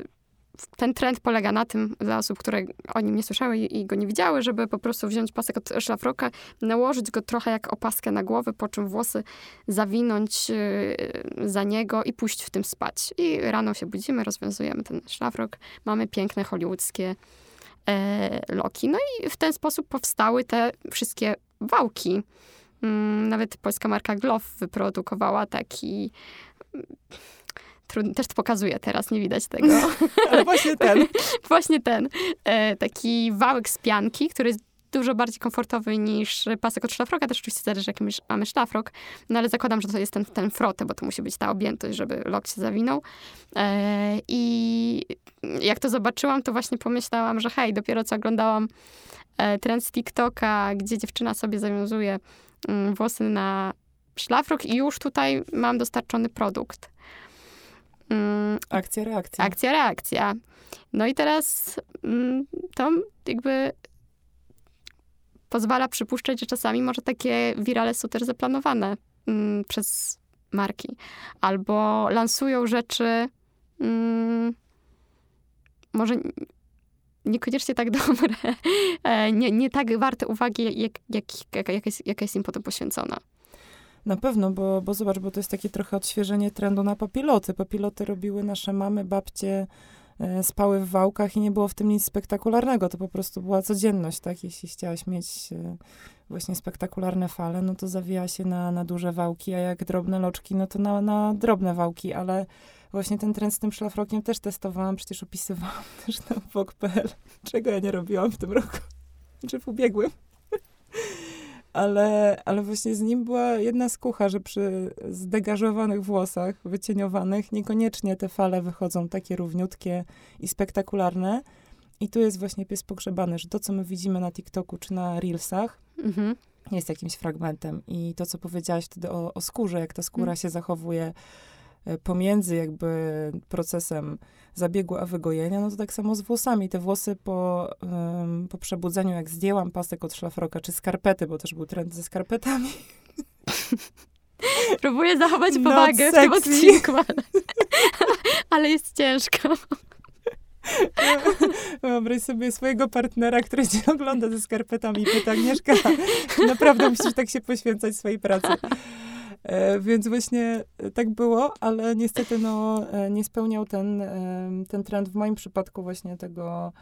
ten trend polega na tym, dla osób, które o nim nie słyszały i go nie widziały, żeby po prostu wziąć pasek od szlafroka, nałożyć go trochę jak opaskę na głowę, po czym włosy zawinąć y, za niego i pójść w tym spać. I rano się budzimy, rozwiązujemy ten szlafrok, mamy piękne hollywoodzkie e, loki. No i w ten sposób powstały te wszystkie wałki. Mm, nawet polska marka Glove wyprodukowała taki Trudno, też to pokazuję teraz, nie widać tego. Ale właśnie ten. właśnie ten. E, taki wałek z pianki, który jest dużo bardziej komfortowy niż pasek od szlafroka. Też oczywiście zależy, jaki mamy szlafrok. No ale zakładam, że to jest ten, ten frotę, bo to musi być ta objętość, żeby lok się zawinął. E, I jak to zobaczyłam, to właśnie pomyślałam, że hej, dopiero co oglądałam e, trend z TikToka, gdzie dziewczyna sobie zawiązuje mm, włosy na szlafrok i już tutaj mam dostarczony produkt. Mm, akcja, reakcja. Akcja, reakcja. No i teraz mm, to jakby pozwala przypuszczać, że czasami może takie wirale są też zaplanowane mm, przez marki. Albo lansują rzeczy mm, może niekoniecznie tak dobre, e, nie, nie tak warte uwagi, jak, jak, jak, jaka, jest, jaka jest im potem poświęcona. Na pewno, bo, bo zobacz, bo to jest takie trochę odświeżenie trendu na papiloty. Papiloty robiły nasze mamy, babcie, e, spały w wałkach i nie było w tym nic spektakularnego. To po prostu była codzienność, tak? Jeśli chciałaś mieć e, właśnie spektakularne fale, no to zawija się na, na duże wałki, a jak drobne loczki, no to na, na drobne wałki, ale właśnie ten trend z tym szlafrokiem też testowałam, przecież opisywałam też na Vogue.pl, czego ja nie robiłam w tym roku, czy w ubiegłym ale, ale właśnie z nim była jedna skucha, że przy zdegażowanych włosach, wycieniowanych, niekoniecznie te fale wychodzą takie równiutkie i spektakularne. I tu jest właśnie pies pogrzebany, że to, co my widzimy na TikToku czy na Reelsach, mhm. jest jakimś fragmentem. I to, co powiedziałaś wtedy o, o skórze, jak ta skóra mhm. się zachowuje pomiędzy jakby procesem zabiegu a wygojenia, no to tak samo z włosami. Te włosy po, um, po przebudzeniu, jak zdjęłam pasek od szlafroka, czy skarpety, bo też był trend ze skarpetami. Próbuję zachować powagę w tym odcinku, ale, ale jest ciężko. Wyobraź sobie swojego partnera, który cię ogląda ze skarpetami i pyta, Agnieszka, naprawdę musisz tak się poświęcać swojej pracy. E, więc właśnie e, tak było, ale niestety no, e, nie spełniał ten, ten trend w moim przypadku właśnie tego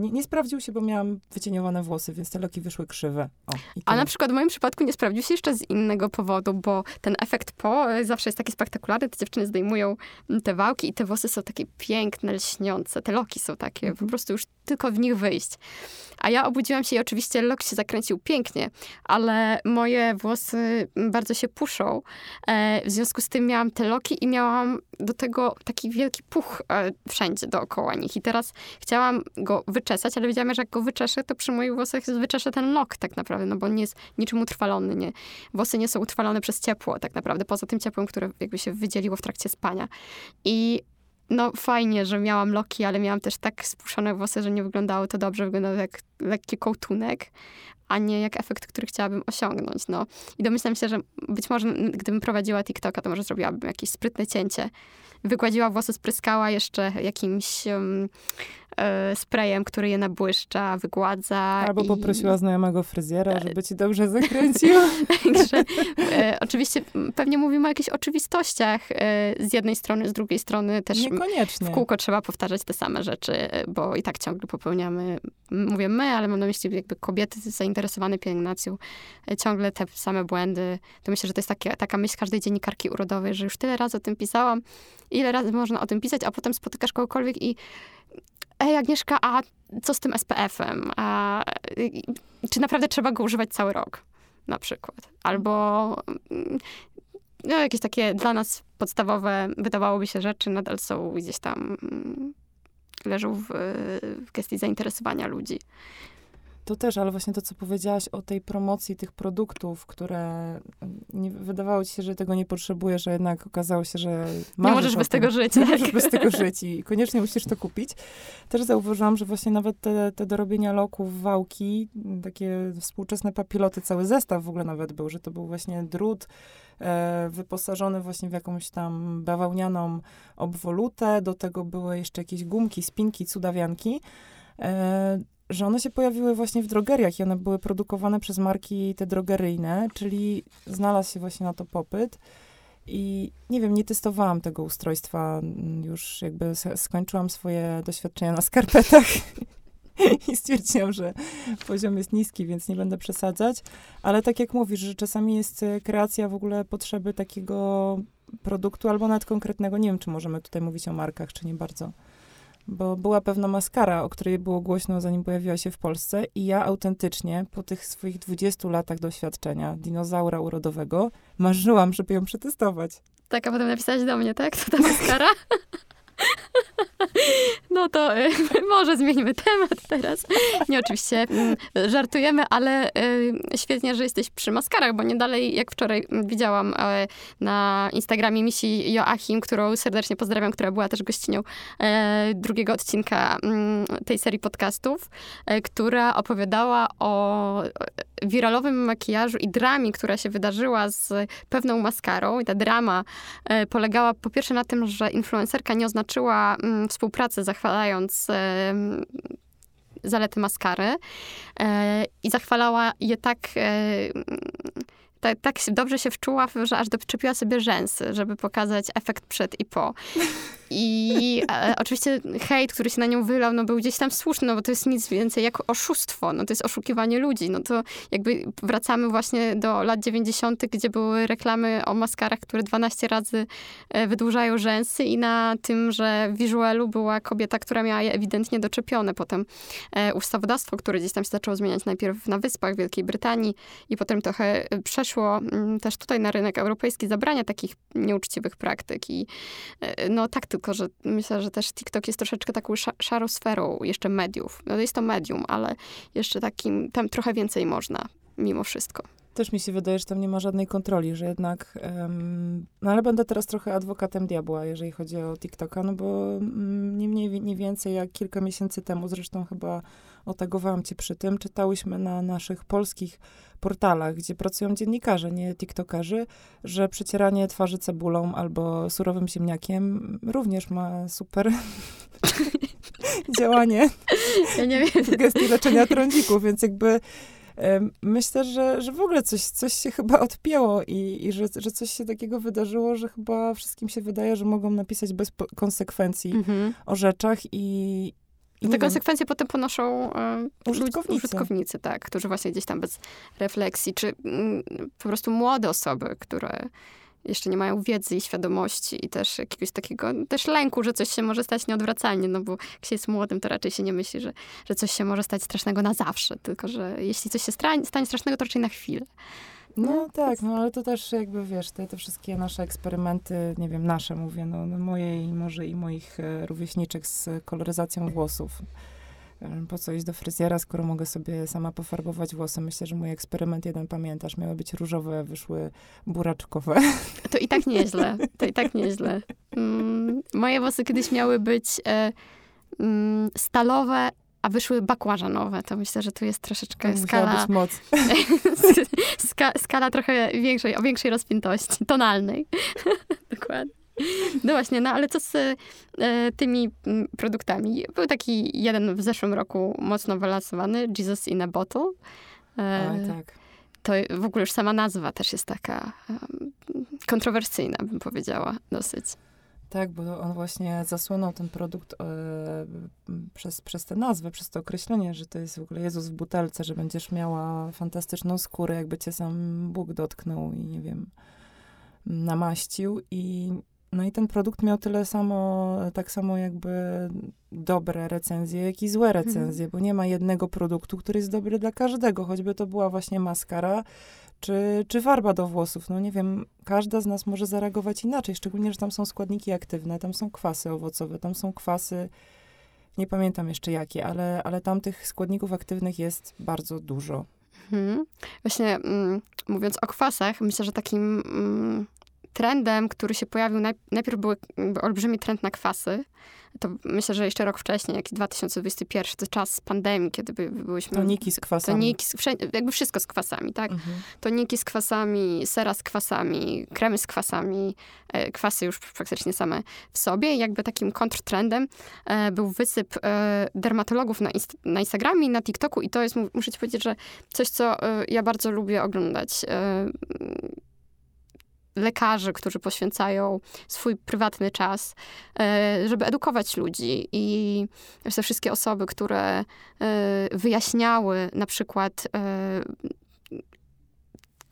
nie, nie, sprawdził się, bo miałam wycieniowane włosy, więc te loki wyszły krzywe. O, A na przykład w moim przypadku nie sprawdził się jeszcze z innego powodu, bo ten efekt po zawsze jest taki spektakularny. Te dziewczyny zdejmują te wałki i te włosy są takie piękne, lśniące. Te loki są takie, mhm. po prostu już tylko w nich wyjść. A ja obudziłam się i oczywiście lok się zakręcił pięknie, ale moje włosy bardzo się puszą. E, w związku z tym miałam te loki i miałam do tego taki wielki puch wszędzie dookoła nich. I teraz chciałam go wyczesać, ale wiedziałam, że jak go wyczeszę, to przy moich włosach wyczeszę ten lok tak naprawdę, no bo nie jest niczym utrwalony. Nie. Włosy nie są utrwalone przez ciepło tak naprawdę, poza tym ciepłem, które jakby się wydzieliło w trakcie spania. I no fajnie, że miałam loki, ale miałam też tak spuszczone włosy, że nie wyglądało to dobrze, wyglądało jak lekki kołtunek, a nie jak efekt, który chciałabym osiągnąć. No. I domyślam się, że być może gdybym prowadziła TikToka, to może zrobiłabym jakieś sprytne cięcie. Wygładziła włosy, spryskała jeszcze jakimś um, sprayem, który je nabłyszcza, wygładza. Albo i... poprosiła znajomego fryzjera, żeby ci dobrze zakręcił. Także e, oczywiście pewnie mówimy o jakichś oczywistościach e, z jednej strony, z drugiej strony też Niekoniecznie. w kółko trzeba powtarzać te same rzeczy, e, bo i tak ciągle popełniamy, mówię my, ale mam na myśli jakby kobiety zainteresowane pielęgnacją, e, ciągle te same błędy. To myślę, że to jest takie, taka myśl każdej dziennikarki urodowej, że już tyle razy o tym pisałam, ile razy można o tym pisać, a potem spotykasz kogokolwiek i ej Agnieszka, a co z tym SPF-em? A, czy naprawdę trzeba go używać cały rok? Na przykład. Albo mm, no, jakieś takie dla nas podstawowe, wydawałoby się rzeczy, nadal są gdzieś tam leżą w, w gestii zainteresowania ludzi. To też, ale właśnie to, co powiedziałaś o tej promocji tych produktów, które mm, nie, wydawało ci się, że tego nie potrzebujesz, a jednak okazało się, że Nie możesz bez tym. tego żyć. Nie tak? możesz bez tego żyć i koniecznie musisz to kupić. Też zauważyłam, że właśnie nawet te, te do robienia loków, wałki, takie współczesne papiloty, cały zestaw w ogóle nawet był, że to był właśnie drut e, wyposażony właśnie w jakąś tam bawełnianą obwolutę, do tego były jeszcze jakieś gumki, spinki, cudawianki. E, że one się pojawiły właśnie w drogeriach i one były produkowane przez marki te drogeryjne, czyli znalazł się właśnie na to popyt. I nie wiem, nie testowałam tego ustrojstwa. Już jakby skończyłam swoje doświadczenia na skarpetach i stwierdziłam, że poziom jest niski, więc nie będę przesadzać. Ale tak jak mówisz, że czasami jest kreacja w ogóle potrzeby takiego produktu albo nawet konkretnego. Nie wiem, czy możemy tutaj mówić o markach, czy nie bardzo bo była pewna maskara, o której było głośno, zanim pojawiła się w Polsce i ja autentycznie po tych swoich 20 latach doświadczenia dinozaura urodowego marzyłam, żeby ją przetestować. Tak, a potem napisać do mnie, tak? To ta maskara? No to y, może zmienimy temat teraz. Nie, oczywiście y, żartujemy, ale y, świetnie, że jesteś przy maskarach, bo nie dalej, jak wczoraj widziałam y, na Instagramie misi Joachim, którą serdecznie pozdrawiam, która była też gościnią drugiego odcinka y, tej serii podcastów, która opowiadała o wiralowym makijażu i dramie, która się wydarzyła z pewną maskarą. I ta drama polegała po pierwsze na tym, że influencerka nie oznaczyła mm, współpracy, zachwalając zalety maskary e, i zachwalała je tak e, tak, tak dobrze się wczuła, że aż doczepiła sobie rzęsy, żeby pokazać efekt przed i po. I e, oczywiście hejt, który się na nią wylał, no był gdzieś tam słuszny, no bo to jest nic więcej jak oszustwo, no to jest oszukiwanie ludzi. No to jakby wracamy właśnie do lat 90., gdzie były reklamy o maskarach, które 12 razy e, wydłużają rzęsy i na tym, że w była kobieta, która miała je ewidentnie doczepione. Potem e, ustawodawstwo, które gdzieś tam się zaczęło zmieniać najpierw na Wyspach, Wielkiej Brytanii i potem trochę e, przeszło m, też tutaj na rynek europejski, zabrania takich nieuczciwych praktyk i e, no tak tylko że myślę, że też TikTok jest troszeczkę taką szarą sferą jeszcze mediów. No jest to medium, ale jeszcze takim, tam trochę więcej można, mimo wszystko. Też mi się wydaje, że tam nie ma żadnej kontroli, że jednak, um, no ale będę teraz trochę adwokatem diabła, jeżeli chodzi o TikToka, no bo um, nie mniej, nie więcej jak kilka miesięcy temu, zresztą chyba otagowałam cię przy tym, czytałyśmy na naszych polskich portalach, gdzie pracują dziennikarze, nie tiktokerzy, że przecieranie twarzy cebulą albo surowym ziemniakiem również ma super działanie ja nie wiem. w gestii leczenia trądzików, więc jakby myślę, że, że w ogóle coś, coś się chyba odpięło i, i że, że coś się takiego wydarzyło, że chyba wszystkim się wydaje, że mogą napisać bez konsekwencji mhm. o rzeczach i, i te konsekwencje potem ponoszą e, użytkownicy. użytkownicy, tak, którzy właśnie gdzieś tam bez refleksji, czy mm, po prostu młode osoby, które jeszcze nie mają wiedzy i świadomości i też jakiegoś takiego też lęku, że coś się może stać nieodwracalnie, no bo jak się jest młodym, to raczej się nie myśli, że, że coś się może stać strasznego na zawsze, tylko że jeśli coś się stanie strasznego, to raczej na chwilę. No, no tak, no ale to też jakby, wiesz, te, te wszystkie nasze eksperymenty, nie wiem, nasze mówię, no, no moje i może i moich e, rówieśniczek z koloryzacją włosów. E, po co iść do fryzjera, skoro mogę sobie sama pofarbować włosy? Myślę, że mój eksperyment jeden pamiętasz, miały być różowe, wyszły buraczkowe. To i tak nieźle, to i tak nieźle. Mm, moje włosy kiedyś miały być e, mm, stalowe, a wyszły bakłażanowe. To myślę, że tu jest troszeczkę to skala... być moc. ska, skala trochę większej, o większej rozpiętości, tonalnej. Dokładnie. No właśnie, no ale co z e, tymi m, produktami? Był taki jeden w zeszłym roku mocno wylansowany, Jesus in a Bottle. E, Oj, tak. To w ogóle już sama nazwa też jest taka um, kontrowersyjna, bym powiedziała, dosyć. Tak, bo on właśnie zasłynął ten produkt e, przez, przez tę nazwę, przez to określenie, że to jest w ogóle Jezus w butelce, że będziesz miała fantastyczną skórę, jakby cię sam Bóg dotknął i nie wiem, namaścił. I, no i ten produkt miał tyle samo, tak samo jakby dobre recenzje, jak i złe recenzje, mhm. bo nie ma jednego produktu, który jest dobry dla każdego, choćby to była właśnie maskara, czy, czy farba do włosów. No nie wiem, każda z nas może zareagować inaczej, szczególnie, że tam są składniki aktywne, tam są kwasy owocowe, tam są kwasy Nie pamiętam jeszcze jakie, ale, ale tam tych składników aktywnych jest bardzo dużo. Mhm. Właśnie mm, mówiąc o kwasach, myślę, że takim mm, trendem, który się pojawił, najpierw był olbrzymi trend na kwasy. To myślę, że jeszcze rok wcześniej, jak 2021, to czas pandemii, kiedy by, byłyśmy... Toniki z kwasami. Toniki, jakby wszystko z kwasami, tak? Mhm. Toniki z kwasami, sera z kwasami, kremy z kwasami, e, kwasy już praktycznie same w sobie. I jakby takim kontrtrendem e, był wysyp e, dermatologów na, inst na Instagramie i na TikToku i to jest, muszę ci powiedzieć, że coś, co ja bardzo lubię oglądać lekarzy, którzy poświęcają swój prywatny czas, e, żeby edukować ludzi. I te wszystkie osoby, które e, wyjaśniały na przykład e,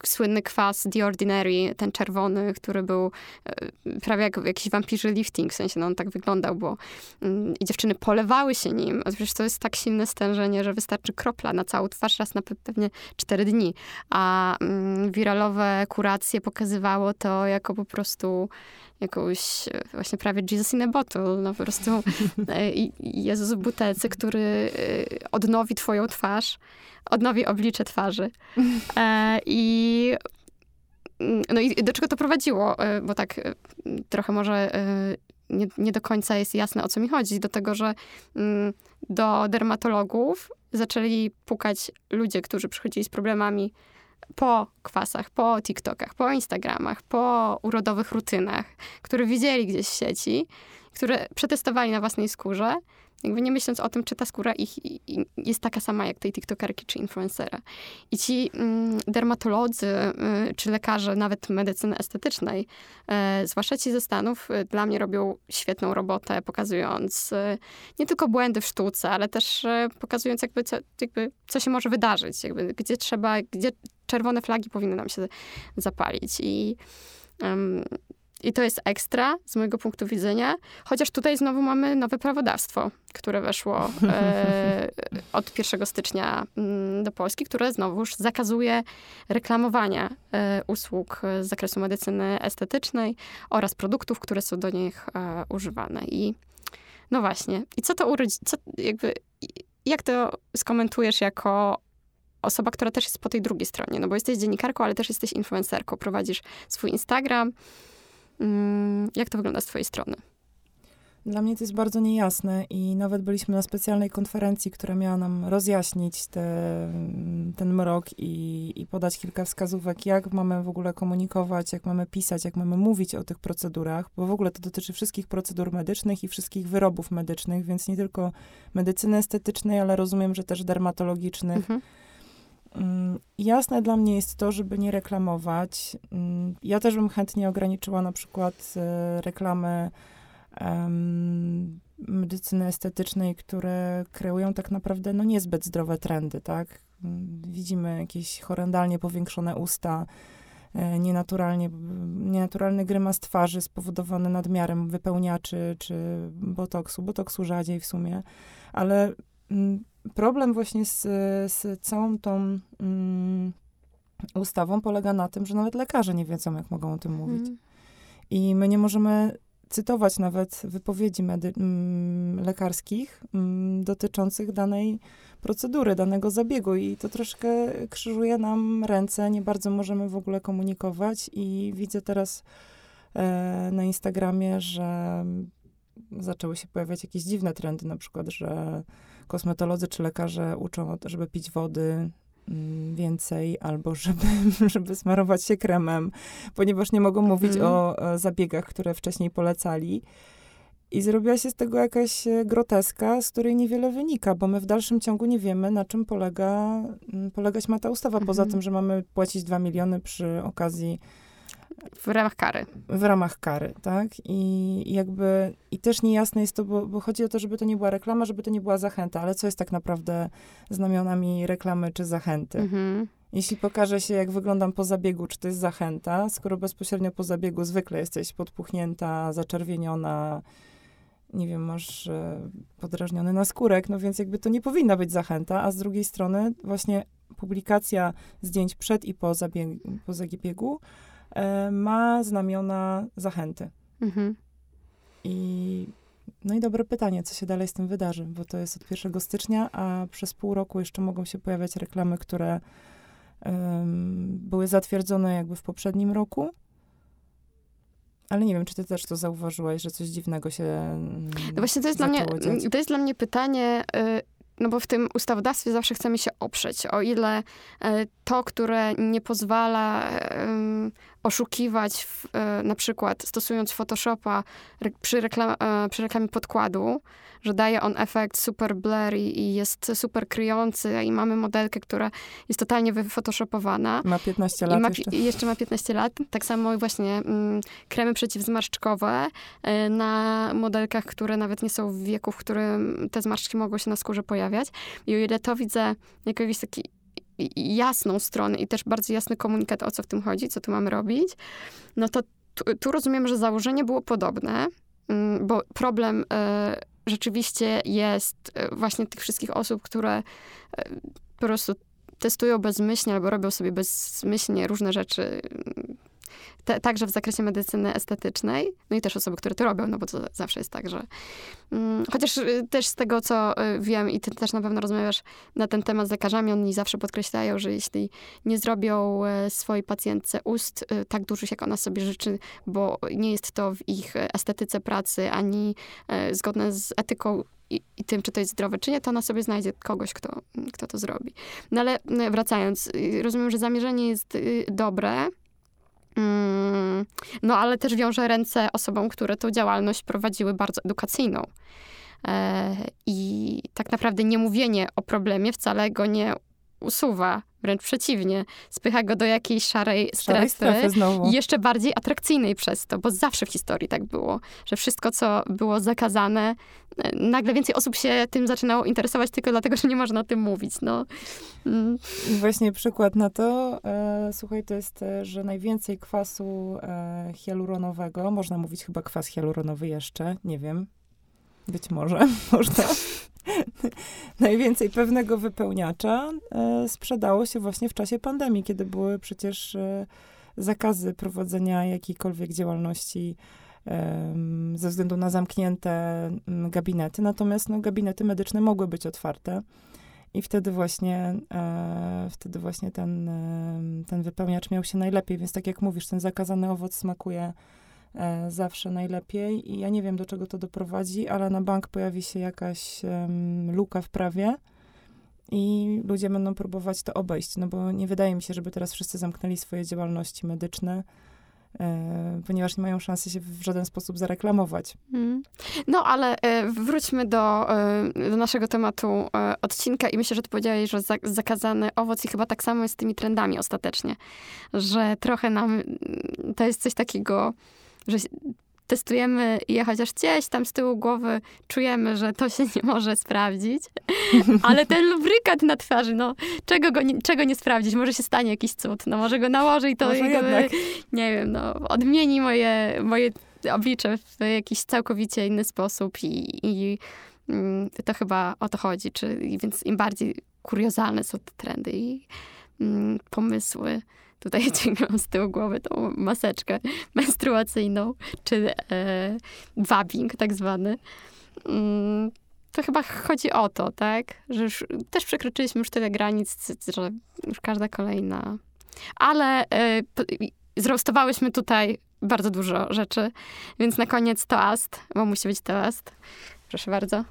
słynny kwas The Ordinary, ten czerwony, który był e, prawie jak jakiś wampirzy lifting, w sensie no on tak wyglądał, bo mm, i dziewczyny polewały się nim. A przecież to jest tak silne stężenie, że wystarczy kropla na całą twarz raz na pewnie 4 dni. A mm, wiralowe kuracje pokazywało to jako po prostu jakąś e, właśnie prawie Jesus in a bottle, no po prostu e, Jezus w butelce, który odnowi twoją twarz odnowi oblicze twarzy. E, I no i do czego to prowadziło? E, bo tak e, trochę może e, nie, nie do końca jest jasne, o co mi chodzi. Do tego, że mm, do dermatologów zaczęli pukać ludzie, którzy przychodzili z problemami po kwasach, po TikTokach, po Instagramach, po urodowych rutynach, które widzieli gdzieś w sieci, które przetestowali na własnej skórze jakby nie myśląc o tym, czy ta skóra ich jest taka sama jak tej tiktokerki czy influencera. I ci mm, dermatolodzy y, czy lekarze, nawet medycyny estetycznej, y, zwłaszcza ci ze Stanów, y, dla mnie robią świetną robotę, pokazując nie tylko błędy w sztuce, ale też pokazując jakby co, jakby co się może wydarzyć, jakby gdzie trzeba, gdzie czerwone flagi powinny nam się zapalić. I um, i to jest ekstra z mojego punktu widzenia, chociaż tutaj znowu mamy nowe prawodawstwo, które weszło e, od 1 stycznia mm, do Polski, które znowuż zakazuje reklamowania e, usług z zakresu medycyny estetycznej oraz produktów, które są do nich e, używane. I no właśnie, i co to urodzi, co jakby, jak to skomentujesz jako osoba, która też jest po tej drugiej stronie, no bo jesteś dziennikarką, ale też jesteś influencerką, prowadzisz swój Instagram, jak to wygląda z twojej strony? Dla mnie to jest bardzo niejasne i nawet byliśmy na specjalnej konferencji, która miała nam rozjaśnić te, ten mrok i, i, podać kilka wskazówek, jak mamy w ogóle komunikować, jak mamy pisać, jak mamy mówić o tych procedurach, bo w ogóle to dotyczy wszystkich procedur medycznych i wszystkich wyrobów medycznych, więc nie tylko medycyny estetycznej, ale rozumiem, że też dermatologicznych. Mhm Mm, jasne dla mnie jest to, żeby nie reklamować. Mm, ja też bym chętnie ograniczyła na przykład e, reklamy medycyny estetycznej, które kreują tak naprawdę no, niezbyt zdrowe trendy, tak? Mm, widzimy jakieś horrendalnie powiększone usta, e, nienaturalnie, nienaturalny grymas twarzy spowodowany nadmiarem wypełniaczy czy botoksu, botoksu rzadziej w sumie, ale problem właśnie z, z całą tą um, ustawą polega na tym, że nawet lekarze nie wiedzą, jak mogą o tym mówić. Mm. I my nie możemy cytować nawet wypowiedzi medy- m, lekarskich m, dotyczących danej procedury, danego zabiegu i to troszkę krzyżuje nam ręce, nie bardzo możemy w ogóle komunikować i widzę teraz e, na Instagramie, że zaczęły się pojawiać jakieś dziwne trendy, na przykład, że kosmetolodzy czy lekarze uczą, żeby pić wody mm, więcej, albo żeby, żeby smarować się kremem, ponieważ nie mogą mówić mhm. o, o zabiegach, które wcześniej polecali. I zrobiła się z tego jakaś e, groteska, z której niewiele wynika, bo my w dalszym ciągu nie wiemy, na czym polega, mm, polegać ma ta ustawa, mhm. poza tym, że mamy płacić 2 miliony przy okazji w ramach kary. W ramach kary, tak? I jakby, i też niejasne jest to, bo, bo, chodzi o to, żeby to nie była reklama, żeby to nie była zachęta, ale co jest tak naprawdę znamionami reklamy czy zachęty? Mhm. Jeśli pokaże się, jak wyglądam po zabiegu, czy to jest zachęta, skoro bezpośrednio po zabiegu zwykle jesteś podpuchnięta, zaczerwieniona, nie wiem, masz e, podrażniony naskórek, no więc jakby to nie powinna być zachęta, a z drugiej strony właśnie publikacja zdjęć przed i po, zabieg, po zabiegu ma znamiona zachęty. Mhm. I No i dobre pytanie, co się dalej z tym wydarzy, bo to jest od 1 stycznia, a przez pół roku jeszcze mogą się pojawiać reklamy, które um, były zatwierdzone jakby w poprzednim roku. Ale nie wiem, czy ty też to zauważyłaś, że coś dziwnego się. No właśnie to jest, dla mnie, dziać? to jest dla mnie pytanie, y, no bo w tym ustawodawstwie zawsze chcemy się oprzeć. O ile e, to, które nie pozwala oszukiwać, w, e, na przykład stosując Photoshopa przy, reklam, e, przy reklamie podkładu, że daje on efekt super blurry i jest super kryjący i mamy modelkę, która jest totalnie wyfotoshopowana. Ma 15 lat I ma, jeszcze. jeszcze ma 15 lat. Tak samo właśnie mm, kremy przeciwzmarszczkowe na modelkach, które nawet nie są w wieku, w którym te zmarszczki mogą się na skórze pojawiać. I o ile to widzę jakiś taki jasną stronę i też bardzo jasny komunikat, o co w tym chodzi, co tu mamy robić, no to tu, tu rozumiem, że założenie było podobne, mm, bo problem y, rzeczywiście jest y, właśnie tych wszystkich osób, które y, po prostu testują bezmyślnie albo robią sobie bezmyślnie różne rzeczy te, także w zakresie medycyny estetycznej, no i też osoby, które to robią, no bo to zawsze jest tak, że mm, chociaż y, też z tego, co y, wiem i ty też na pewno rozmawiasz na ten temat z lekarzami, oni zawsze podkreślają, że jeśli nie zrobią y, swojej pacjentce ust tak dużych, jak ona sobie życzy, bo nie jest to w ich estetyce pracy, ani zgodne z etyką i, i, tym, czy to jest zdrowe, czy nie, to ona sobie znajdzie kogoś, kto, kto to zrobi. No ale wracając, rozumiem, że zamierzenie jest dobre, no ale też wiąże ręce osobom, które tą działalność prowadziły bardzo edukacyjną. E, I tak naprawdę nie mówienie o problemie wcale go nie usuwa, wręcz przeciwnie, spycha go do jakiejś szarej strefy, strefy jeszcze bardziej atrakcyjnej przez to, bo zawsze w historii tak było, że wszystko, co było zakazane, e, nagle więcej osób się tym zaczynało interesować tylko dlatego, że nie można o tym mówić. No. Mm. I właśnie przykład na to, e, słuchaj, to jest, e, że najwięcej kwasu e, hialuronowego, można mówić chyba kwas hialuronowy jeszcze, nie wiem, być może, można. Najwięcej pewnego wypełniacza e, sprzedało się właśnie w czasie pandemii, kiedy były przecież e, zakazy prowadzenia jakiejkolwiek działalności ze względu na zamknięte gabinety. Natomiast no, gabinety medyczne mogły być otwarte. I wtedy właśnie, e, wtedy właśnie ten, e, ten wypełniacz miał się najlepiej. Więc tak jak mówisz, ten zakazany owoc smakuje zawsze najlepiej. I ja nie wiem, do czego to doprowadzi, ale na bank pojawi się jakaś luka w prawie i ludzie będą próbować to obejść, no bo nie wydaje mi się, żeby teraz wszyscy zamknęli swoje działalności medyczne, e, ponieważ nie mają szansy się w żaden sposób zareklamować. Mm. No, ale e, wróćmy do, e, do naszego tematu e, odcinka i myślę, że ty powiedziałeś, że za, zakazany owoc i chyba tak samo jest z tymi trendami ostatecznie, że trochę nam to jest coś takiego że testujemy je chociaż gdzieś tam z tyłu głowy czujemy, że to się nie może sprawdzić, ale ten lubrykant na twarzy, no czego, go nie, czego nie sprawdzić? Może się stanie jakiś cud, no może go nałoży i to jakby, nie wiem, no odmieni moje, moje oblicze w jakiś całkowicie inny sposób i, i mm, to chyba o to chodzi, czy, więc im bardziej kuriozalne są te trendy i mm, pomysły, tutaj ciągam z tyłu głowy tą maseczkę menstruacyjną, czy e, wabbing tak zwany. Mm, to chyba chodzi o to, tak? Że już też przekroczyliśmy już tyle granic, że już każda kolejna. Ale e, zrostowałyśmy tutaj bardzo dużo rzeczy, więc na koniec toast, bo musi być toast. Proszę bardzo.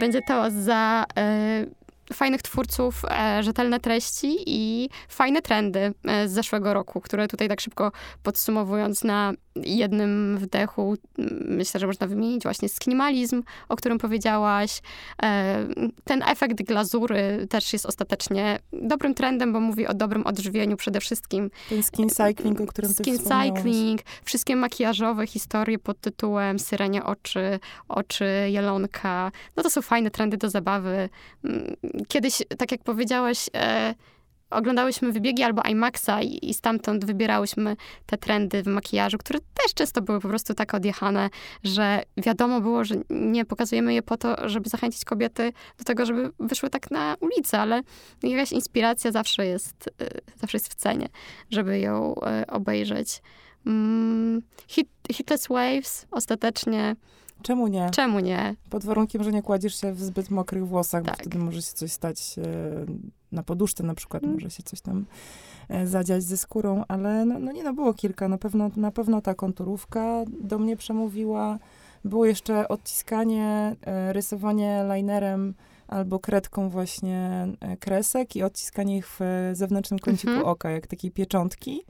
Będzie toast za e, fajnych twórców, e, rzetelne treści i fajne trendy e, z zeszłego roku, które tutaj tak szybko podsumowując na jednym wdechu, myślę, że można wymienić właśnie skinimalizm, o którym powiedziałaś. E, ten efekt glazury też jest ostatecznie dobrym trendem, bo mówi o dobrym odżywieniu przede wszystkim. Ten skin cycling, o którym Skin cycling, wszystkie makijażowe historie pod tytułem Syrenie oczy, oczy jelonka. No to są fajne trendy do zabawy. Mm, kiedyś, tak jak powiedziałaś, e, oglądałyśmy wybiegi albo IMAXa i, i, stamtąd wybierałyśmy te trendy w makijażu, które też często były po prostu tak odjechane, że wiadomo było, że nie pokazujemy je po to, żeby zachęcić kobiety do tego, żeby wyszły tak na ulicę, ale jakaś inspiracja zawsze jest, e, zawsze jest w cenie, żeby ją e, obejrzeć. Mm, hit, hitless Waves ostatecznie, Czemu nie? czemu nie? Pod warunkiem, że nie kładziesz się w zbyt mokrych włosach, Tak. bo wtedy może się coś stać e, na poduszce na przykład, Mm. może się coś tam e, zadziać ze skórą, ale no, no nie, no było kilka. Na pewno, na pewno ta konturówka do mnie przemówiła. Było jeszcze odciskanie, e, rysowanie linerem albo kredką właśnie e, kresek i odciskanie ich w zewnętrznym kąciku Mhm. oka, jak takiej pieczątki.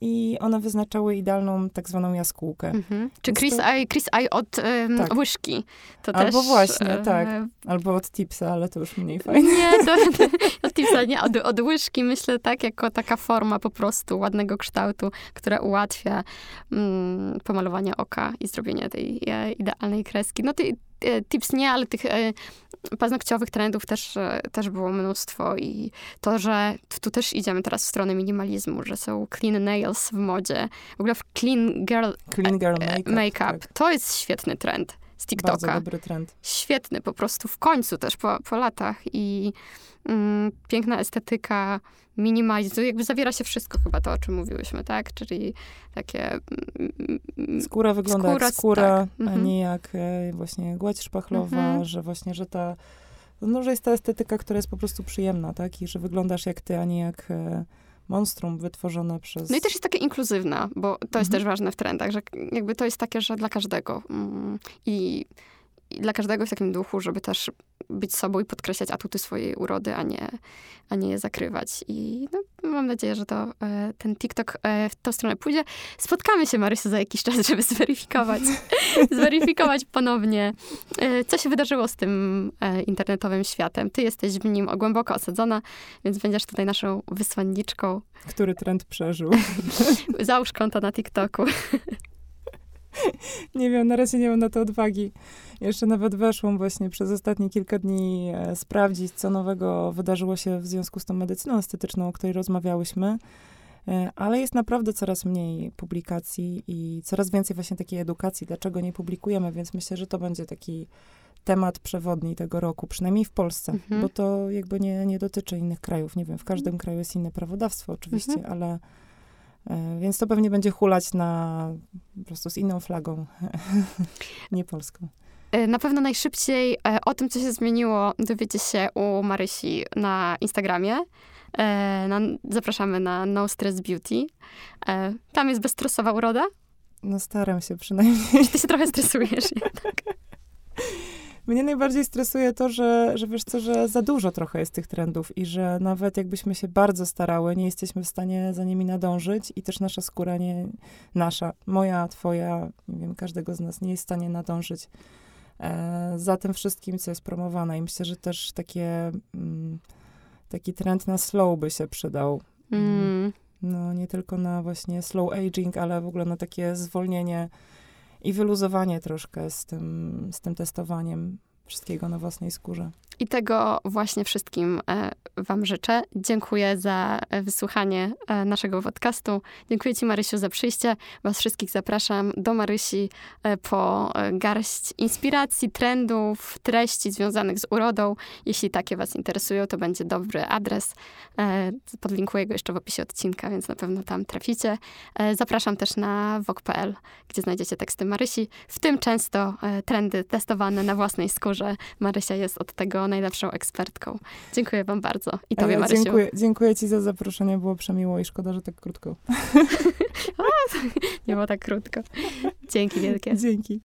I one wyznaczały idealną tak zwaną jaskółkę. Mhm. Czy Chris to- Eye, Chris Eye od em, Tak. łyżki? To Albo też, właśnie, e, tak. Albo od tipsa, ale to już mniej fajne. Nie, to od tipsa, nie, od, od łyżki myślę tak, jako taka forma po prostu ładnego kształtu, która ułatwia mm, pomalowanie oka i zrobienie tej e, idealnej kreski. No ty, tips nie, ale tych e, paznokciowych trendów też, e, też było mnóstwo i to, że tu też idziemy teraz w stronę minimalizmu, że są clean nails w modzie, w ogóle w clean girl Clean girl e, make-up. make-up. tak. To jest świetny trend z Bardzo TikToka dobry trend. świetny po prostu w końcu też po, po latach i mm, piękna estetyka, minimalizm, jakby zawiera się wszystko chyba to, o czym mówiłyśmy, tak? Czyli takie... mm, mm, Skóra wygląda Skóra, jak skóra, tak. a Mhm. nie jak e, właśnie gładź szpachlowa, Mhm. że właśnie, że ta, no, że jest ta estetyka, która jest po prostu przyjemna, tak? I że wyglądasz jak ty, a nie jak e, monstrum wytworzone przez... No i też jest taka inkluzywna, bo to jest Mhm. też ważne w trendach, że jakby to jest takie, że dla każdego. Mm, I, I dla każdego w takim duchu, żeby też być sobą i podkreślać atuty swojej urody, a nie, a nie je zakrywać. I no, mam nadzieję, że to e, ten TikTok e, w tą stronę pójdzie. Spotkamy się, Marysiu, za jakiś czas, żeby zweryfikować, zweryfikować ponownie, e, co się wydarzyło z tym internetowym światem. Ty jesteś w nim głęboko osadzona, więc będziesz tutaj naszą wysłanniczką. Który trend przeżył. Załóż konto na TikToku. nie wiem, na razie nie mam na to odwagi. Jeszcze nawet weszłam właśnie przez ostatnie kilka dni e, sprawdzić, co nowego wydarzyło się w związku z tą medycyną estetyczną, o której rozmawiałyśmy. E, Ale jest naprawdę coraz mniej publikacji i coraz więcej właśnie takiej edukacji, dlaczego nie publikujemy, więc myślę, że to będzie taki temat przewodni tego roku, przynajmniej w Polsce, Mhm. bo to jakby nie, nie dotyczy innych krajów. Nie wiem, w każdym kraju jest inne prawodawstwo oczywiście, Mhm. ale e, więc to pewnie będzie hulać na po prostu z inną flagą, nie polską. E, Na pewno najszybciej e, o tym, co się zmieniło, dowiecie się u Marysi na Instagramie. E, Na, zapraszamy na No Stress Beauty. Tam jest bezstresowa uroda. No staram się przynajmniej. Ty się trochę stresujesz? Nie? Mnie najbardziej stresuje to, że, że wiesz co, że za dużo trochę jest tych trendów i że nawet jakbyśmy się bardzo starały, nie jesteśmy w stanie za nimi nadążyć i też nasza skóra nie, nasza, moja, twoja, nie wiem, każdego z nas nie jest w stanie nadążyć e, za tym wszystkim, co jest promowane. I myślę, że też takie, mm, taki trend na slow by się przydał. Mm. No, nie tylko na właśnie slow aging, ale w ogóle na takie zwolnienie i wyluzowanie troszkę z tym, z tym testowaniem wszystkiego na własnej skórze. I tego właśnie wszystkim e, Wam życzę. Dziękuję za e, wysłuchanie e, naszego podcastu. Dziękuję Ci, Marysiu, za przyjście. Was wszystkich zapraszam do Marysi po garść inspiracji, trendów, treści związanych z urodą. Jeśli takie Was interesują, to będzie dobry adres. Podlinkuję go jeszcze w opisie odcinka, więc na pewno tam traficie. Zapraszam też na wok.pl, gdzie znajdziecie teksty Marysi, w tym często trendy testowane na własnej skórze. Marysia jest od tego najlepszą ekspertką. Dziękuję wam bardzo. I tobie, ja Marysiu. dziękuję, dziękuję ci za zaproszenie, było przemiło i szkoda, że tak krótko. Nie było tak krótko. Dzięki wielkie. Dzięki.